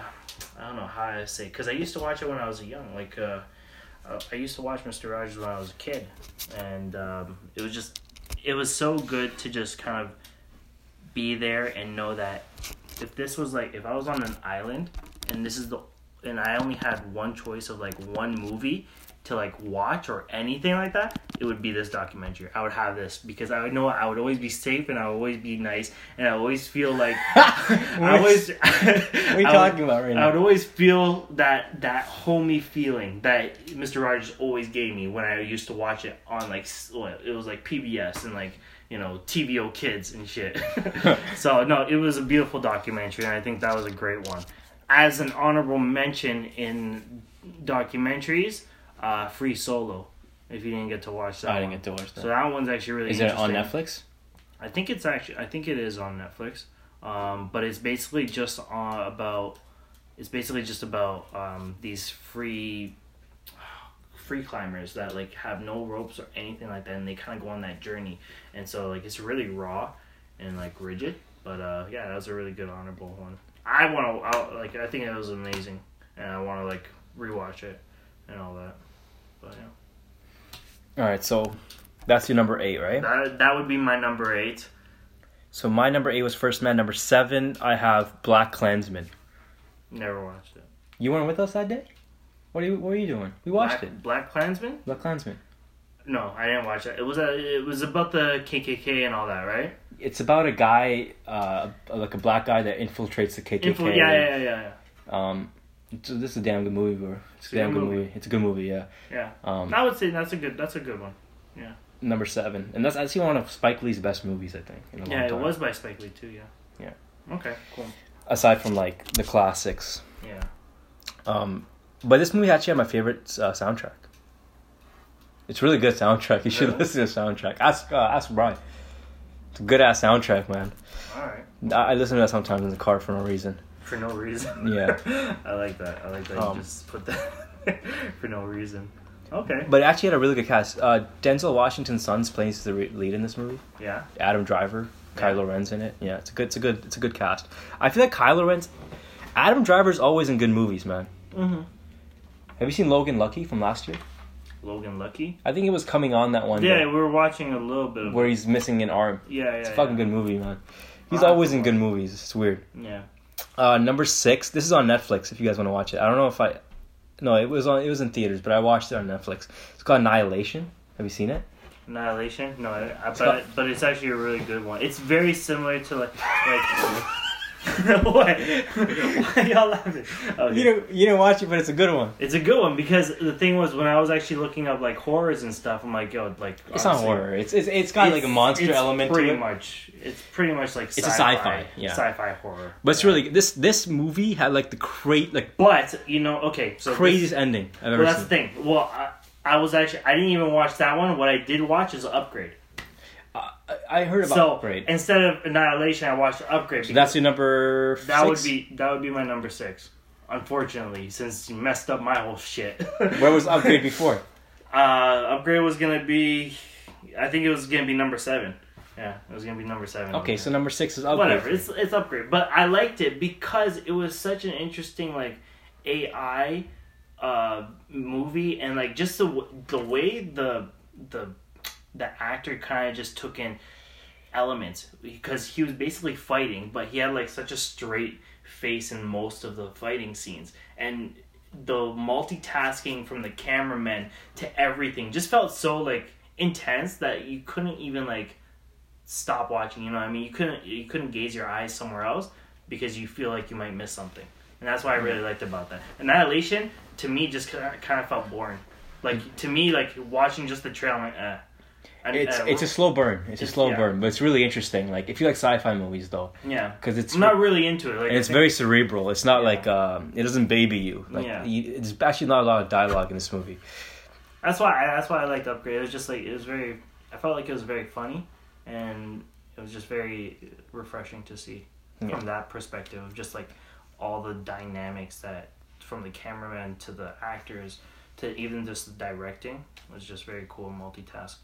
I don't know how to say, because I used to watch it when I was young, like. uh uh, I used to watch Mr. Rogers when I was a kid, and um, it was just, it was so good to just kind of be there and know that if this was like, if I was on an island and this is the and I only had one choice of like one movie to like watch or anything like that, it would be this documentary. I would have this because I would know I would always be safe and I would always be nice and I always feel like I always What are you I talking would- about right now? I would always feel that that homey feeling that Mr. Rogers always gave me when I used to watch it on like it was like PBS and like you know TVO Kids and shit. so no, it was a beautiful documentary and I think that was a great one. As an honorable mention in documentaries, uh, Free Solo. If you didn't get to watch that, I didn't one. get to watch that. So that. one's actually really Is it on. Netflix? I think it's actually I think it is on Netflix. Um, but it's basically just uh, about it's basically just about um, these free free climbers that like have no ropes or anything like that and they kind of go on that journey and so like it's really raw and like rigid but uh yeah that was a really good honorable one i want to like i think it was amazing and i want to like rewatch it and all that but yeah All right, so that's your number eight, right? that, that would be my number eight So my number eight was First Man. Number seven, I have Black Klansman. never watched it You weren't with us that day. What are you? What were you doing? We watched Black, it. Black Klansman? Black Klansman. No, I didn't watch it. It was a, it was about the KKK and all that, right? It's about a guy, uh, like a black guy that infiltrates the KKK. Info, yeah, yeah, yeah, yeah, Um, so this is a damn good movie, bro. It's a It's a damn good movie. movie. It's a good movie, yeah. yeah. Um, I would say that's a good, that's a good one. Yeah. Number seven, and that's actually one of Spike Lee's best movies, I think. In a long Yeah, it was by Spike Lee too. Yeah. Yeah. Okay. Cool. Aside from like the classics, Yeah. um, but this movie actually had my favorite uh, soundtrack. It's a really good soundtrack. You should Really? listen to the soundtrack. Ask uh, ask Brian. It's a good ass soundtrack, man. All right. I, I listen to that sometimes in the car for no reason. For no reason. Yeah. I like that. I like that Um, you just put that for no reason. Okay. But it actually had a really good cast. Uh, Denzel Washington's son's plays the re- lead in this movie. Yeah. Adam Driver, Yeah. Kylo Ren's in it. Yeah, it's a good, it's a good, it's a good cast. I feel like Kylo Ren's, Adam Driver's always in good movies, man. Mm-hmm. Have you seen Logan Lucky from last year? Logan Lucky. I think it was coming on that one Yeah, we were watching a little bit of. where he's missing an arm. yeah, yeah. It's a yeah. fucking good movie, man. He's always in good movies. It's weird. Yeah. Uh, number six. This is on Netflix. If you guys want to watch it, I don't know if I. No, it was on. It was in theaters, but I watched it on Netflix. It's called Annihilation. Have you seen it? Annihilation? No, I, I, but but it's actually a really good one. It's very similar to like like. what? Why y'all laughing? Okay. You didn't. You didn't watch it, but it's a good one. It's a good one because the thing was when I was actually looking up like horrors and stuff, I'm like, yo, like It's not horror. It's it's it's got like a monster it's element Pretty to it. much, it's pretty much like It's a sci-fi, sci-fi, yeah. sci-fi horror. But it's Yeah. really this this movie had like the cra- like But you know, okay, so craziest This, ending I've ever well, that's seen. the thing. Well, I, I was actually I didn't even watch that one. What I did watch is Upgrade. I, heard about so Upgrade. instead of Annihilation, I watched Upgrade. So that's your number. That would be that would be my number six. Unfortunately, since you messed up my whole shit. Where was Upgrade before? Uh, upgrade was gonna be. I think it was gonna be number seven. Yeah, it was gonna be number seven. Okay, so number six is Upgrade. whatever. It's it's upgrade, but I liked it because it was such an interesting like AI uh movie and like just the the way the the the actor kind of just took in elements because he was basically fighting, but he had like such a straight face in most of the fighting scenes. And the multitasking from the cameraman to everything just felt so like intense that you couldn't even like stop watching you know what i mean? You couldn't you couldn't gaze your eyes somewhere else because you feel like you might miss something. And that's what i really liked about that. Annihilation to me just kind of felt boring. Like to me like watching just the trailer like eh. And, It's uh, it's a slow burn. It's a slow yeah. burn, but it's really interesting. Like if you like sci-fi movies though, yeah because it's i'm not really into it like and it's very cerebral. It's not Yeah. like um, it doesn't baby you. Like Yeah. you, it's actually not a lot of dialogue in this movie. That's why I, that's why I liked Upgrade. It was just like it was very. I felt like it was very funny, and it was just very refreshing to see Yeah. from that perspective of just like all the dynamics that from the cameraman to the actors to even just the directing was just very cool multitask.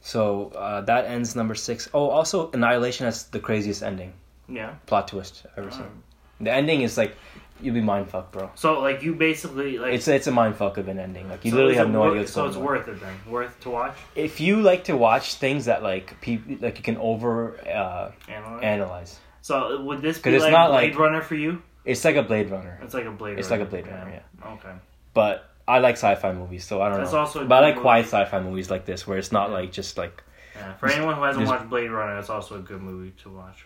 So uh, that ends number six. Oh, also Annihilation has the craziest ending, Yeah. plot twist I've ever seen. Um, The ending is like you'll be mind fucked, bro. so like you basically like It's it's a mind fuck of an ending. Like you so literally have no idea what's going on. So it's on. worth it then. Worth to watch. If you like to watch things that like people like you can over uh, Analyze. analyze. so would this be 'Cause it's like not Blade like- Runner for you? It's like a Blade Runner, It's like a Blade. Runner. It's Runner. like a Blade Runner, yeah. Okay. but I like sci-fi movies, so I don't That's know. also but I like movie. quiet sci-fi movies like this, where it's not like just like Yeah. For anyone who hasn't watched Blade Runner, it's also a good movie to watch.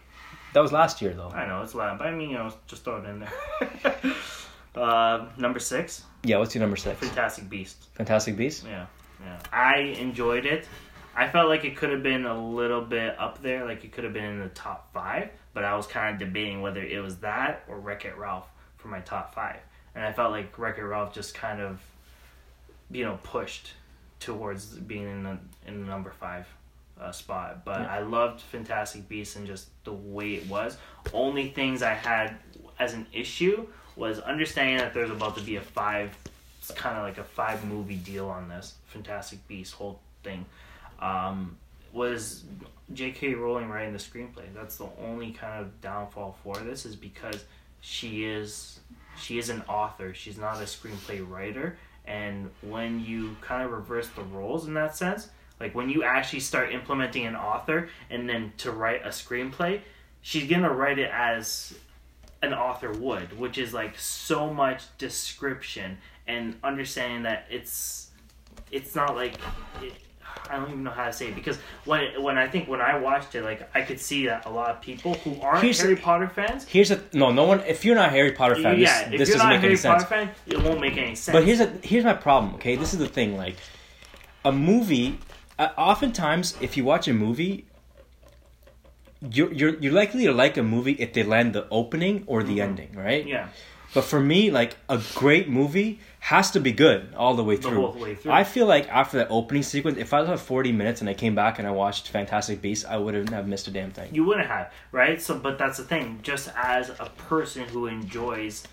that was last year though. I know it's loud, but I mean, you know, just throw it in there. uh, number six, Yeah, what's your number six? Fantastic Beast. Fantastic Beast. Yeah, yeah. I enjoyed it. I felt like it could have been a little bit up there, like it could have been in the top five, but I was kind of debating whether it was that or Wreck It Ralph for my top five. And I felt like Wreck It Ralph just kind of, you know, pushed towards being in the in the number five uh, spot. But Yeah. I loved Fantastic Beasts and just the way it was. Only things I had as an issue was understanding that there's about to be a five it's kind of like a five movie deal on this Fantastic Beasts whole thing. Um, was J.K. Rowling writing the screenplay? That's the only kind of downfall for this is because she is she is an author. She's not a screenplay writer. And when you kind of reverse the roles in that sense, like when you actually start implementing an author and then to write a screenplay, she's gonna write it as an author would, which is like so much description and understanding that it's it's not like it, I don't even know how to say it because when when I think when I watched it, like I could see that a lot of people who aren't Here's- Harry Potter fans, Here's a no, no one. If you're not a Harry Potter fan, yeah, this, if this you're doesn't not a Harry any sense. Potter fan, it won't make any sense. But here's a here's my problem. Okay, this is the thing. Like, a movie. Uh, oftentimes, if you watch a movie, you're you're you're likely to like a movie if they land the opening or the ending, right? Mm-hmm. yeah, But for me, like a great movie has to be good all the way the through. whole way through. I feel like after that opening sequence, if I was at 40 minutes and I came back and I watched Fantastic Beasts, I wouldn't have missed a damn thing. you wouldn't have right. So, but that's the thing. Just as a person who enjoys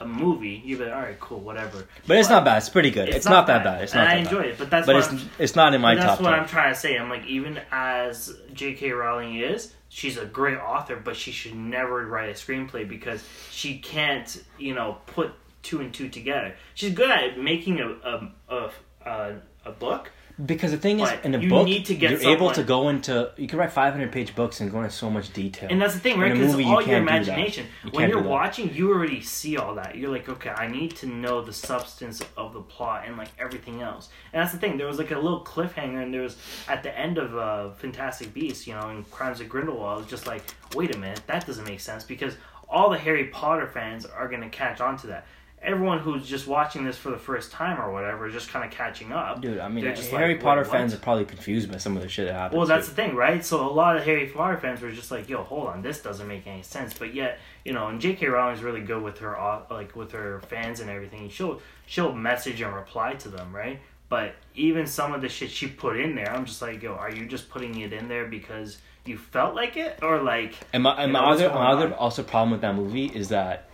a movie, you'd be like, all right, cool, whatever. But it's not bad. It's pretty good. It's, not, that bad. It's not. and not I enjoy bad. it. But that's But what it's I'm, it's not in my But that's top what 10. I'm trying to say. I'm like, even as J.K. Rowling is, she's a great author, but she should never write a screenplay because she can't, you know, put two and two together. She's good at making a a a, a, a book. Because the thing is, But in a you book, need to get you're able to go into. You can write 500 page books and go into so much detail. And that's the thing, right? Because movie, you all your can't do that. imagination. You When you're watching, you already see all that. You're like, okay, I need to know the substance of the plot and like everything else. And that's the thing. There was like a little cliffhanger, and there was at the end of uh, Fantastic Beasts, you know, in Crimes of Grindelwald. It was just like, wait a minute, that doesn't make sense because all the Harry Potter fans are gonna catch on to that. Everyone who's just watching this for the first time or whatever is just kind of catching up. Dude, I mean, Harry like, Potter "Wait, fans what?" are probably confused by some of the shit that happens. Well, that's too. the thing, right? So a lot of Harry Potter fans were just like, "Yo, hold on, this doesn't make any sense." But yet, you know, and J.K. Rowling's really good with her, uh, like with her fans and everything. She'll she'll message and reply to them, right? But even some of the shit she put in there, I'm just like, "Yo, are you just putting it in there because you felt like it, or like?" And my, and my other, my other also problem with that movie is that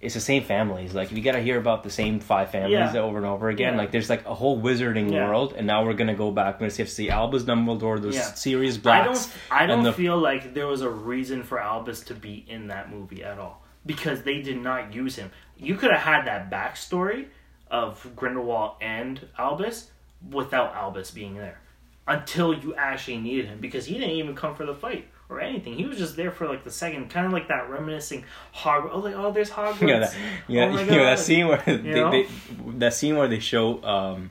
it's the same families. Like, you gotta hear about the same five families Yeah. over and over again. Yeah. Like, there's like a whole wizarding Yeah. world, and now we're gonna go back. We're gonna see, see Albus Dumbledore, the Yeah. Sirius I don't. I don't the- feel like there was a reason for Albus to be in that movie at all because they did not use him. You could have had that backstory of Grindelwald and Albus without Albus being there until you actually needed him because he didn't even come for the fight or anything. He was just there for like the second, kind of like that reminiscing Hogwarts. Oh, like oh, there's Hogwarts. Yeah, that, yeah, oh know, that scene where they, know? they, that scene where they show um,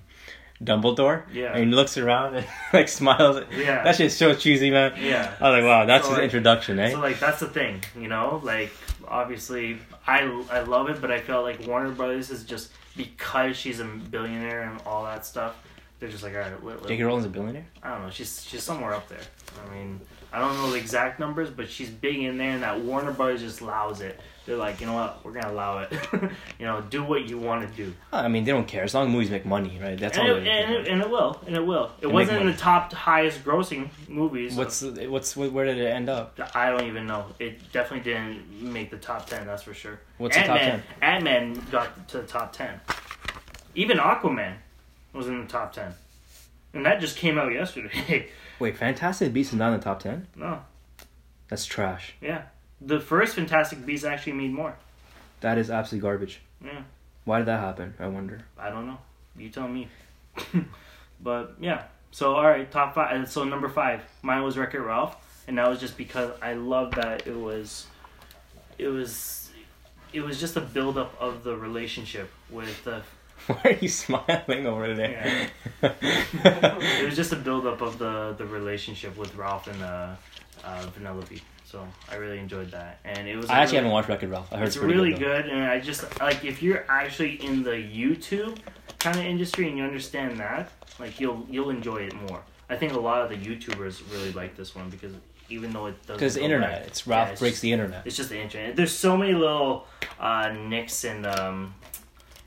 Dumbledore, Yeah. and he looks around and like smiles. Yeah. that shit's so cheesy, man. Yeah. I was like, wow, that's So, his like- introduction, eh? So like that's the thing, you know. Like obviously, I I love it, but I felt like Warner Brothers is just because she's a billionaire and all that stuff. They're just like, all right, let, let- J.K. Rowling's a billionaire. I don't know. She's she's somewhere up there. I mean, I don't know the exact numbers, but she's big in there, and that Warner Brothers just allows it. They're like, you know what, we're gonna allow it. you know, do what you want to do, I mean, they don't care as long as movies make money, right? That's and all. it, they and, it, and it will, and it will. It wasn't in the top highest grossing movies. What's what's where did it end up? I don't even know. It definitely didn't make the top ten. That's for sure. What's the top Ant-Man, Ant-Man got to the top ten. Even Aquaman was in the top ten, and that just came out yesterday. Wait, Fantastic Beasts is not in the top ten. no, That's trash. yeah, the first Fantastic Beasts actually made more. That is absolutely garbage. Yeah, Why did that happen? I wonder. I don't know. You tell me. but yeah, so all right, top five. uh, So number five, mine was Wreck It Ralph, and that was just because I love that it was, it was it was just a build up of the relationship with the. Why are you smiling over there? it was just a build up of the the relationship with Ralph and uh, uh, Vanellope. So I really enjoyed that, and it was. I actually really, haven't watched Wreck-It Ralph. I heard It's it's, really good. good, and I just like if you're actually in the YouTube kind of industry and you understand that, like you'll you'll enjoy it more. I think a lot of the YouTubers really like this one because even though it doesn't Because internet, back- it's Ralph yeah, it's breaks just- the internet. It's just the internet. There's so many little uh, nicks and um,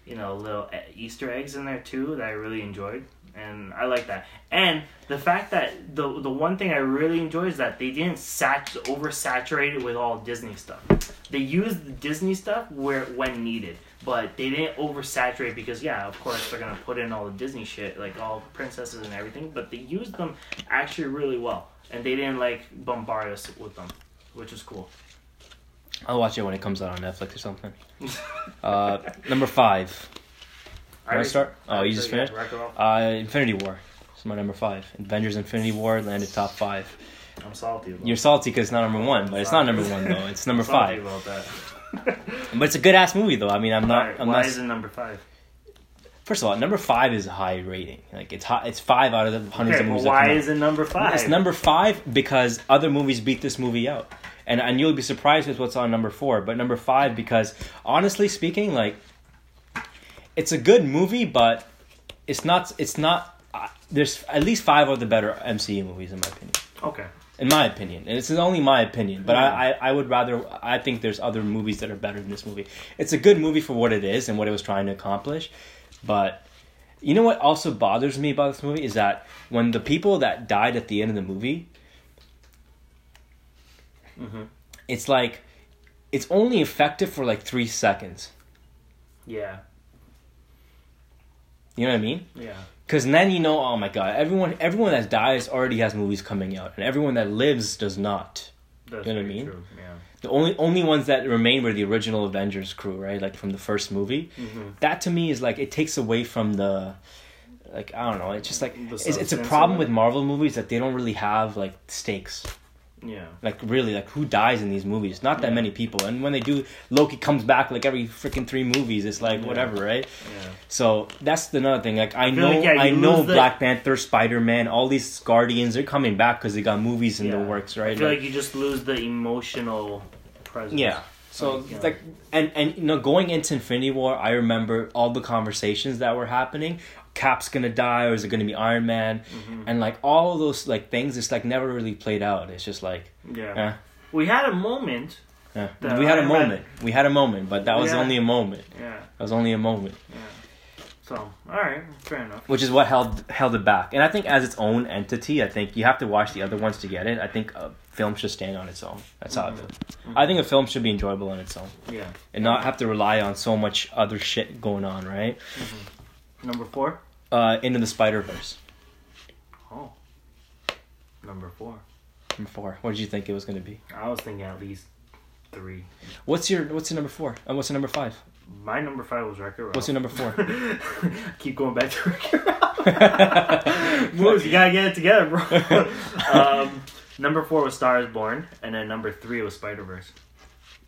you know little Easter eggs in there too that I really enjoyed, and I like that. And the fact that the the one thing I really enjoy is that they didn't sat oversaturate it with all Disney stuff. They used the Disney stuff where when needed, but they didn't oversaturate because yeah, of course they're gonna put in all the Disney shit like all princesses and everything, but they used them actually really well, and they didn't like bombard us with them, which is cool. I'll watch it when it comes out on Netflix or something. Uh, number five. Can I already- start? Oh, you just finished? Uh, Infinity War. It's my number five. Avengers Infinity War landed top five. I'm salty. About You're salty because it's not number one, but it's not number one though. It's number I'm salty five. About that. But it's a good ass movie though. I mean, I'm not. Why, I'm why not. is it number five? First of all, number five is a high rating. Like it's high, It's five out of the hundreds Okay, of movies. why is it number five? It's number five because other movies beat this movie out. And, and you'll be surprised with what's on number four. But number five, because honestly speaking, like, it's a good movie, but it's not, it's not, uh, there's at least five of the better MCU movies, in my opinion. Okay. In my opinion. And it's only my opinion. But I, I, I would rather, I think there's other movies that are better than this movie. It's a good movie for what it is and what it was trying to accomplish. But you know what also bothers me about this movie is that when the people that died at the end of the movie, Mm-hmm. it's like it's only effective for like three seconds. Yeah. You know what I mean? Yeah. Because then you know, oh my god, everyone everyone that dies already has movies coming out, and everyone that lives does not. That's You know what I mean? True. Yeah. The only only ones that remain were the original Avengers crew, right? Like from the first movie. Mm-hmm. That to me is like it takes away from the. Like I don't know, it's just like it's, it's a problem with. Marvel movies that they don't really have like stakes. Yeah. Like really, like who dies in these movies? Not that Yeah. many people. And when they do, Loki comes back like every freaking three movies. It's like Yeah. whatever, right? Yeah. So that's another thing. Like I feel know, like, yeah, I know the- Black Panther, Spider Man, all these Guardians, they're coming back because they got movies in the works, I right? feel Like- like you just lose the emotional presence. yeah. So Like, like, and and you know, going into Infinity War, I remember all the conversations that were happening. Cap's gonna die, or is it gonna be Iron Man? Mm-hmm. And like all of those like things, it's like never really played out. It's just like, Yeah. eh, We had a moment. The we had a Man- moment. We had a moment, but that was Yeah. only a moment. Yeah. That was only a moment. Yeah. So, all right, fair enough. which is what held held it back. And I think as its own entity, I think you have to watch the other ones to get it. I think a film should stand on its own. That's how I mm-hmm. feel. Mm-hmm. I think a film should be enjoyable on its own Yeah. and not have to rely on so much other shit going on. Right? Mm-hmm. Number four. Uh, Into the Spider Verse. Oh. Number four. Number four. What did you think it was going to be? I was thinking at least three. What's your What's your number four? And what's your number five? My number five was Wreck-It Ralph. What's your number four? Keep going back to Wreck-It Ralph. Moves, you gotta get it together, bro. um, number four was Star is Born, and then number three was Spider Verse.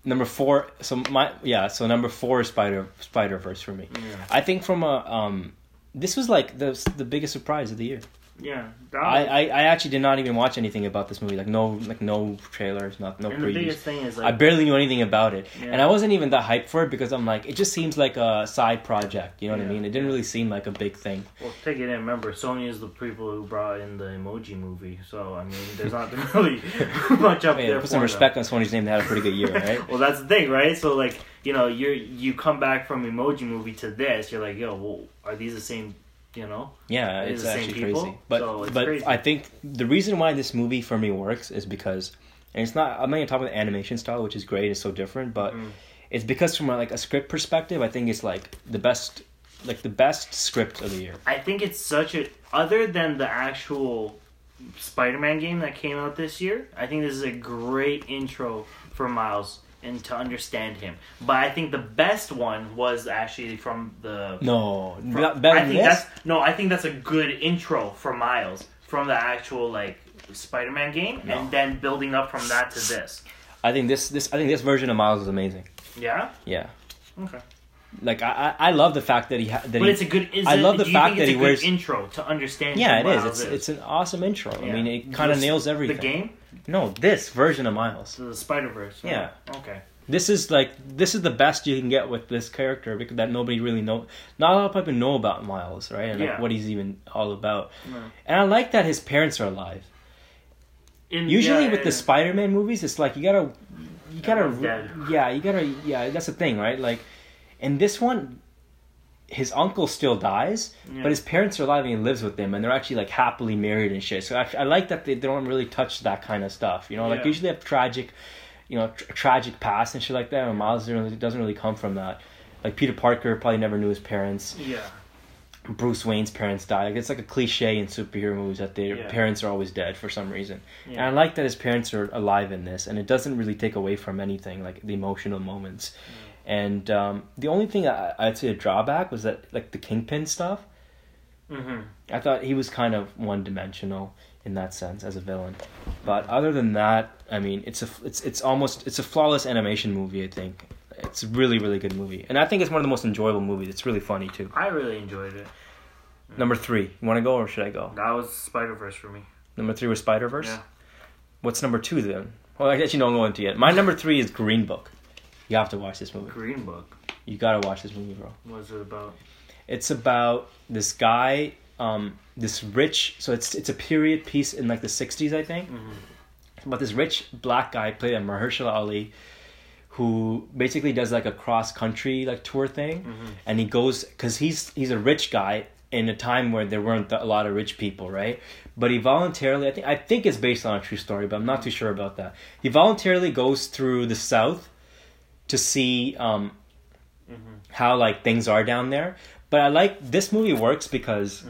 Number four. So my yeah. So number four is Spider Spider Verse for me. Yeah. I think from a um, this was like the the biggest surprise of the year. Yeah. I, I, I actually did not even watch anything about this movie. Like no like no trailers, not no and the previews. biggest thing is I barely knew anything about it, Yeah. and I wasn't even that hyped for it because I'm like, it just seems like a side project. You know what I mean? It didn't really seem like a big thing. Well, take it in. Remember, Sony is the people who brought in the Emoji Movie, so I mean, there's not really much up Hey, there. put some respect on Sony's name. They had a pretty good year, right? Well, that's the thing, right? So, like, you know, you are you come back from Emoji Movie to this, you're like, yo, well, are these the same? You know? Yeah, It it's is the same actually people, crazy. But so it's but crazy. I think the reason why this movie for me works is because, and it's not. I'm not even talking about the animation style, which is great. It's so different, but Mm. it's because from a, like a script perspective, I think it's like the best, like the best script of the year. I think it's such a other than the actual Spider-Man game that came out this year. I think this is a great intro for Miles and to understand him. But I think the best one was actually from the No, from- not better I than think this. that's no. I think that's a good intro for Miles from the actual like Spider-Man game, No. and then building up from that to this. I think this this I think this version of Miles is amazing. Yeah. Yeah. Okay. Like I, I I love the fact that he ha- that But he, it's a good. Is I it- love the fact that he a good wears- intro to understand. yeah it is. Miles It's it's an awesome intro. I mean it kind of nails everything. The game, No, this version of Miles. the Spider Verse. Yeah. Okay. This is like this is the best you can get with this character because that nobody really know. Not a lot of people know about Miles, right? And like Yeah. what he's even all about. And I like that his parents are alive. In, Usually yeah, with the. Spider-Man movies, it's like you gotta, you gotta, dead. yeah, you gotta, yeah. That's the thing, right? Like, and this one, his uncle still dies, Yeah. but his parents are alive and he lives with them, and they're actually like happily married and shit. So I, I like that they, they don't really touch that kind of stuff. You know, like Yeah. usually have tragic, you know, tr- tragic past and shit like that. And Miles doesn't really, doesn't really come from that. Like Peter Parker probably never knew his parents. Yeah. Bruce Wayne's parents die. Like it's like a cliche in superhero movies that their Yeah. parents are always dead for some reason. And I like that his parents are alive in this, and it doesn't really take away from anything like the emotional moments. Mm. And um, the only thing I, I'd say a drawback was that like the Kingpin stuff. Mm-hmm. I thought he was kind of one dimensional in that sense as a villain. But other than that, I mean, it's a it's it's almost it's a flawless animation movie. I think it's a really really good movie, and I think it's one of the most enjoyable movies. It's really funny too. I really enjoyed it. Number three, you want to go or should I go? That was Spider Verse for me. Number three was Spider Verse. Yeah. What's number two then? Well, I guess you don't go into yet. My number three is Green Book. You have to watch this movie. Green Book. You gotta watch this movie, bro. What's it about? It's about this guy, um, this rich. So it's it's a period piece in like the '60s, I think. Mm-hmm. About this rich black guy played by Mahershala Ali, who basically does like a cross country like tour thing, Mm-hmm. and he goes because he's he's a rich guy in a time where there weren't a lot of rich people, right? But he voluntarily, I think, I think it's based on a true story, but I'm not too sure about that. He voluntarily goes through the South to see um, Mm-hmm. how like things are down there. But I like this movie works because.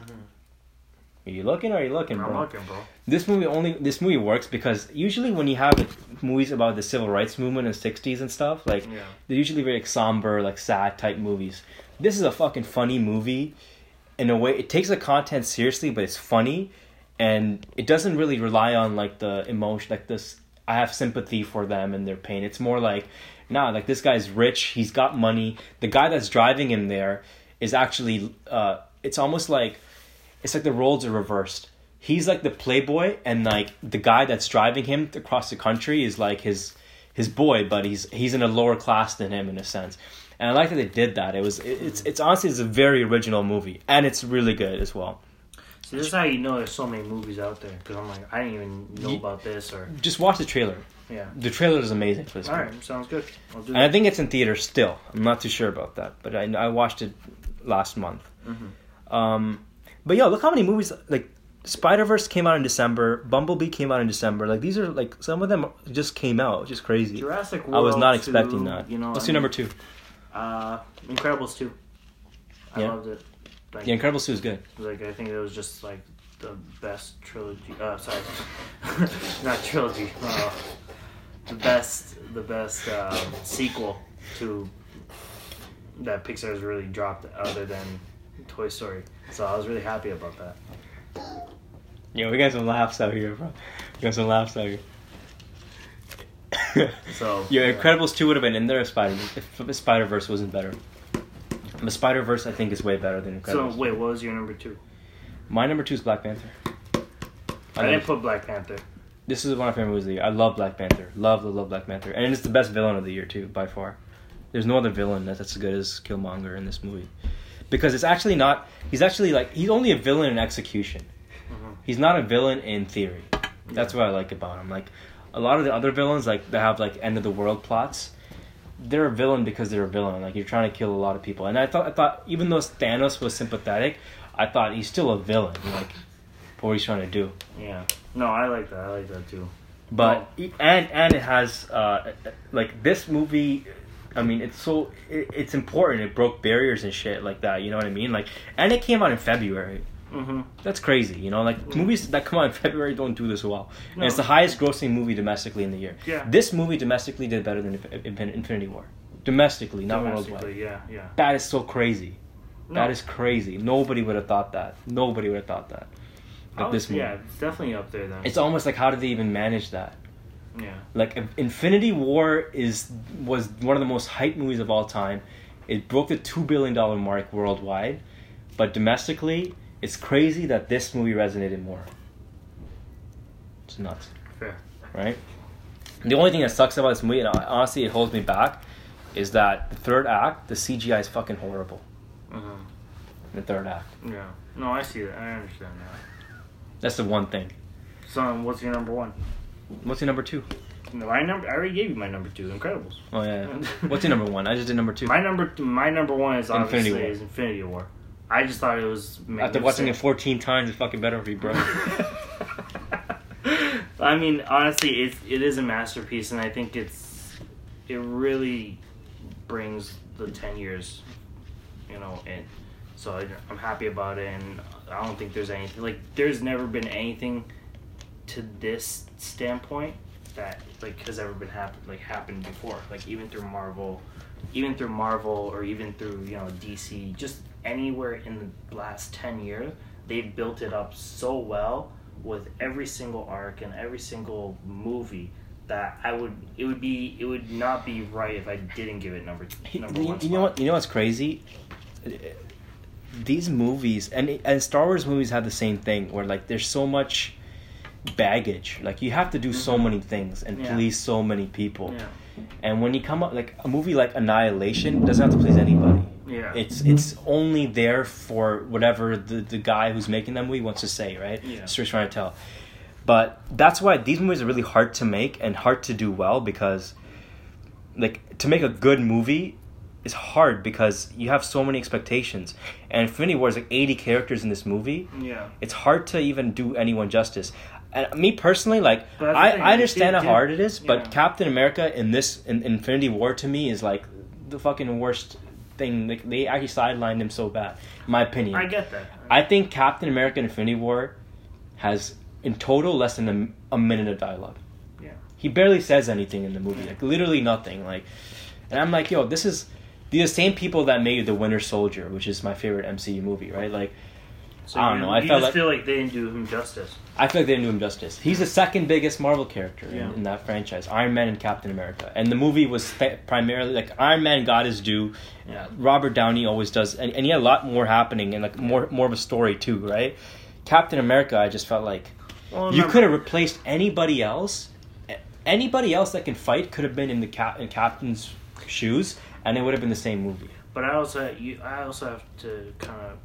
Are you looking? Or are you looking, Mm-hmm. I'm looking, bro. This movie only this movie works because usually when you have movies about the civil rights movement in the '60s and stuff, like Yeah. they're usually very like, somber, like sad type movies. This is a fucking funny movie. In a way, it takes the content seriously, but it's funny, and it doesn't really rely on like the emotion, like this. I have sympathy for them and their pain. It's more like, nah, like this guy's rich. He's got money. The guy that's driving him there is actually. Uh, it's almost like, it's like the roles are reversed. He's like the playboy, and like the guy that's driving him across the country is like his his boy, but he's he's in a lower class than him in a sense. And I like that they did that. It was it, it's it's honestly it's a very original movie, and it's really good as well. So this is how you know there's so many movies out there. Because I'm like, I didn't even know about this or Just watch the trailer. Yeah. The trailer is amazing for this. All movie. right, sounds good. I'll do And I think it's in theaters still. I'm not too sure about that, but I I watched it last month. Mhm. Um, but yo, look how many movies like Spider Verse came out in December. Bumblebee came out in December. Like these are like some of them just came out, which is crazy. Jurassic World. I was not 2, expecting that. You know, Let's I do mean, number two. Uh, Incredibles two. I Yeah. loved it. Like, Yeah, Incredibles two is good. like I think it was just like the best trilogy. Uh, sorry, not trilogy. Uh, the best, the best um, sequel to that Pixar has really dropped, other than Toy Story. So I was really happy about that. Yo, we got some laughs out here, bro. We got some laughs out here. So Yo, Incredibles two would have been in there if Spider if Spider Verse wasn't better. The Spider Verse I think is way better than Incredibles. So wait, what was your number two? My number two is Black Panther. I, know didn't put Black Panther. This is one of my favorite movies of the year. I love Black Panther. Love, love, love Black Panther, and it's the best villain of the year too, by far. There's no other villain that's as good as Killmonger in this movie, because it's actually not. He's actually like he's only a villain in execution. Mhm. He's not a villain in theory. That's what I like about him. Like a lot of the other villains, like that have like end of the world plots. They're a villain because they're a villain. Like you're trying to kill a lot of people, and I thought I thought even though Thanos was sympathetic, I thought he's still a villain. Like what he's trying to do. Yeah. No, I like that. I like that too. but and and it has uh like this movie i mean it's so it, it's important it broke barriers and shit like that you know what i mean like and it came out in february Mm-hmm. that's crazy you know like movies that come out in february don't do this well no. and it's the highest grossing movie domestically in the year Yeah. this movie domestically did better than Inf- Inf- infinity war domestically not worldwide yeah, yeah. that is so crazy No. that is crazy nobody would have thought that nobody would have thought that like was- this movie Yeah, it's definitely up there then. it's almost like how did they even manage that Yeah. Like Infinity War is was one of the most hyped movies of all time. It broke the two billion dollar mark worldwide, but domestically, it's crazy that this movie resonated more. It's nuts, Fair. right? The only thing that sucks about this movie, and honestly, it holds me back, is that the third act, the CGI is fucking horrible. Uh-huh. The third act. Yeah. No, I see that. I understand that. That's the one thing. So, what's your number one? What's your number two? No, my number. I already gave you my number two. Incredibles. Oh yeah. yeah. What's your number one? I just did number two. My number. My number one is obviously Infinity War. is Infinity War. I just thought it was. After watching it 14 times, it's fucking better for you, bro. I mean, honestly, it it is a masterpiece, and I think it's it really brings the ten years, you know, in. So I, I'm happy about it, and I don't think there's anything like there's never been anything to this standpoint that like has ever been happen like happened before. Like even through Marvel, even through Marvel, or even through you know DC, just anywhere in the last ten years, they've built it up so well with every single arc and every single movie that I would it would be it would not be right if I didn't give it number number you, one. you know what? You know what's crazy? These movies and and Star Wars movies have the same thing where like there's so much baggage. Like you have to do so Mhm. many things and Yeah. please so many people. Yeah, And when you come up like a movie like Annihilation doesn't have to please anybody. yeah, It's it's only there for whatever the, the guy who's making that movie wants to say, right? Yeah. He's trying to tell. But that's why these movies are really hard to make and hard to do well because like to make a good movie is hard because you have so many expectations. And Infinity War is like 80 characters in this movie. yeah. It's hard to even do anyone justice. And me personally, like But that's the I, I understand how did- hard it is, but. Captain America in this in Infinity War to me is like the fucking worst thing. Like they actually sidelined him so bad, in my opinion. I get that. I think Captain America Infinity War has in total less than a, a minute of dialogue. Yeah. He barely says anything in the movie, like literally nothing. Like, and I'm like, yo, this is these are the same people that made The Winter Soldier, which is my favorite MCU movie, right? Like, So I don't you, know, I you felt just like- feel like they didn't do him justice. I feel like they didn't do him justice. He's the second biggest Marvel character Yeah. in, in that franchise, Iron Man and Captain America, and the movie was fa- primarily like Iron Man got his due. Yeah. Robert Downey always does, and, and he had a lot more happening and like more more of a story too, right? Captain America, I just felt like Well, you could have replaced anybody else. Anybody else that can fight could have been in the cap in Captain's shoes, and it would have been the same movie. But I also you I also have to kind of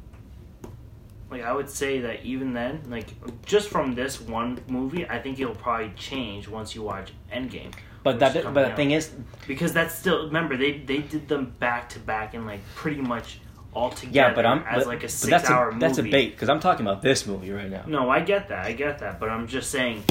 like I would say that even then, like just from this one movie, I think it'll probably change once you watch Endgame. But that is but the thing is, because that's still remember they they did them back to back and like pretty much all together yeah, but I'm as but, like a six that's hour a, movie. that's a bait because I'm talking about this movie right now. No, I get that. I get that. But I'm just saying.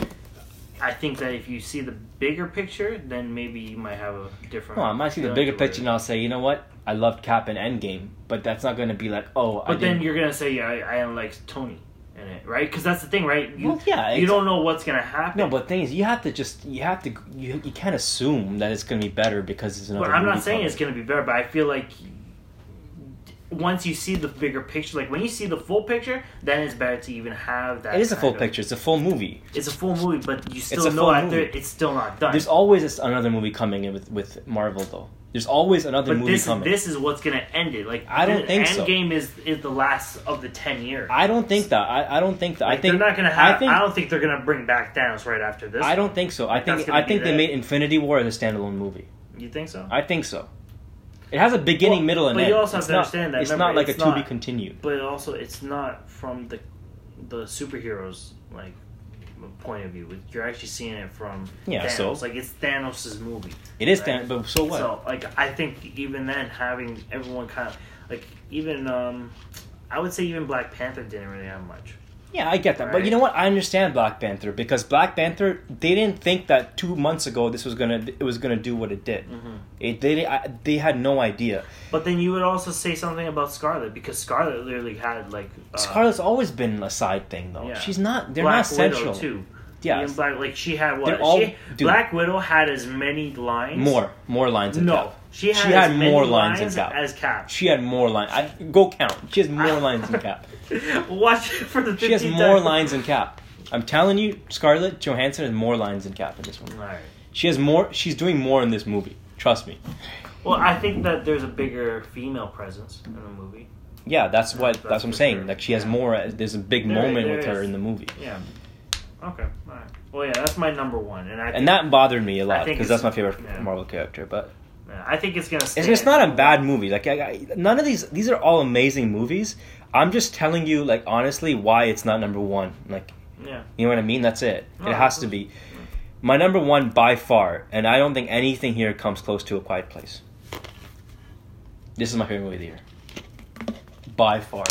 I think that if you see the bigger picture, then maybe you might have a different. No, I might see the bigger picture and I'll say, you know what? I loved Cap and Endgame, but that's not going to be like, oh, I But then didn't- you're gonna say, yeah, I, I like Tony in it, right? Because that's the thing, right? You, Well, yeah, you don't know what's gonna happen. No, but the thing is, you have to just you have to you, you can't assume that it's going to be better because it's another. But I'm not saying coming. it's gonna be better. But I feel like once you see the bigger picture, like when you see the full picture, then it's better to even have that. It is a full of- picture. It's a full movie. It's a full movie, but you still know after movie. it's still not done. There's always another movie coming in with with Marvel though. There's always another but movie this coming. this is what's gonna end it. Like I don't think so. Endgame is is the last of the ten years. I don't think that. I, I don't think that. Like, I think they're not gonna have. I, think, I don't think they're gonna bring back Thanos right after this. I don't think so. I think I think they the- made Infinity War as a standalone movie. You think so? I think so. It has a beginning, Well, middle, and but end. you also have it's to not, understand that, It's remember, not like it's a to be continued. But also, it's not from the the superheroes like point of view. You're actually seeing it from Yeah, Thanos. so? Like it's Thanos' movie. It is, right? Than- but so what? So like I think even then having everyone kind of like even um I would say even Black Panther didn't really have much. Yeah, I get that, but you know what? I understand Black Panther because Black Panther they didn't think that two months ago this was gonna it was gonna do what it did. Mm-hmm. It they I, they had no idea. But then you would also say something about Scarlett because Scarlett literally had like uh, Scarlett's always been a side thing though. Yeah. She's not. They're Black not central. Widow too. Black, like she had what? All- she, dude. Black Widow had as many lines. More more lines than No, Cap. she had, She had more lines lines, than Cap. as Cap. She had more lines. I, go count. She has more lines than Cap. Watch it for the. She has more time. lines than Cap. I'm telling you, Scarlett Johansson has more lines than Cap in this one. Right. She has more. She's doing more in this movie. Trust me. Well, I think that there's a bigger female presence in the movie. Yeah, that's what That's that's, what I'm saying. sure. Like she has Yeah. more. Uh, there's a big There- moment there with her in the movie, Yeah. Okay. All right. Well, yeah, that's my number one, and I think, and that bothered me a lot because that's my favorite yeah. Marvel character. But yeah, I think it's gonna. Stay it's, it's not a bad movie. Like I, I, none of these. These are all amazing movies. I'm just telling you, like honestly, why it's not number one. Like Yeah. you know what I mean? That's it. No, it has to be my number one by far, and I don't think anything here comes close to A Quiet Place. This is my favorite movie of the year, by far.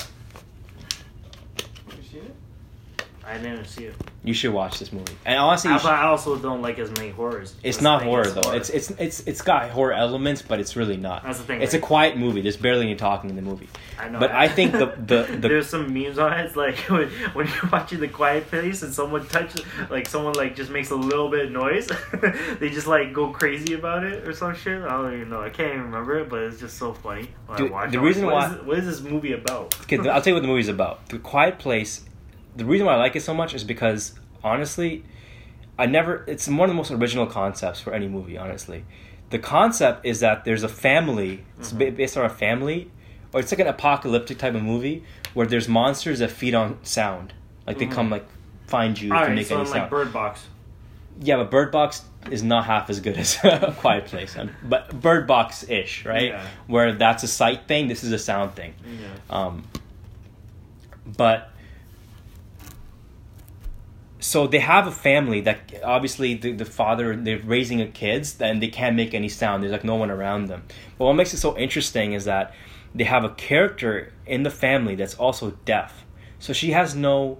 You seen it? I didn't see it. You should watch this movie. And honestly, I, should- I also don't like as many horrors. It's not horror though. It's it's it's it's got horror elements, but it's really not. That's the thing, It's a quiet movie. There's barely any talking in the movie. I know. But I think the the, the there's some memes on it. It's like when, when you're watching The Quiet Place and someone touches, like someone like just makes a little bit of noise, they just like go crazy about it or some shit. I don't even know. I can't even remember it, but it's just so funny. When Dude, I watch the it. reason What why- is it- what is this movie about? okay, I'll tell you what the movie's about. The Quiet Place. The reason why I like it so much is because honestly, I never. It's one of the most original concepts for any movie. Honestly, the concept is that there's a family. It's ba- based on a family, or it's like an apocalyptic type of movie where there's monsters that feed on sound. Like they Mhm. come like find you if you Alright, make so any sound. like Bird Box. Yeah, but Bird Box is not half as good as A Quiet Place. But Bird Box ish, right? Yeah. Where that's a sight thing, this is a sound thing. Yeah. Um, but so they have a family that obviously the, the father they're raising a kids and they can't make any sound. There's like no one around them. But what makes it so interesting is that they have a character in the family that's also deaf. So she has no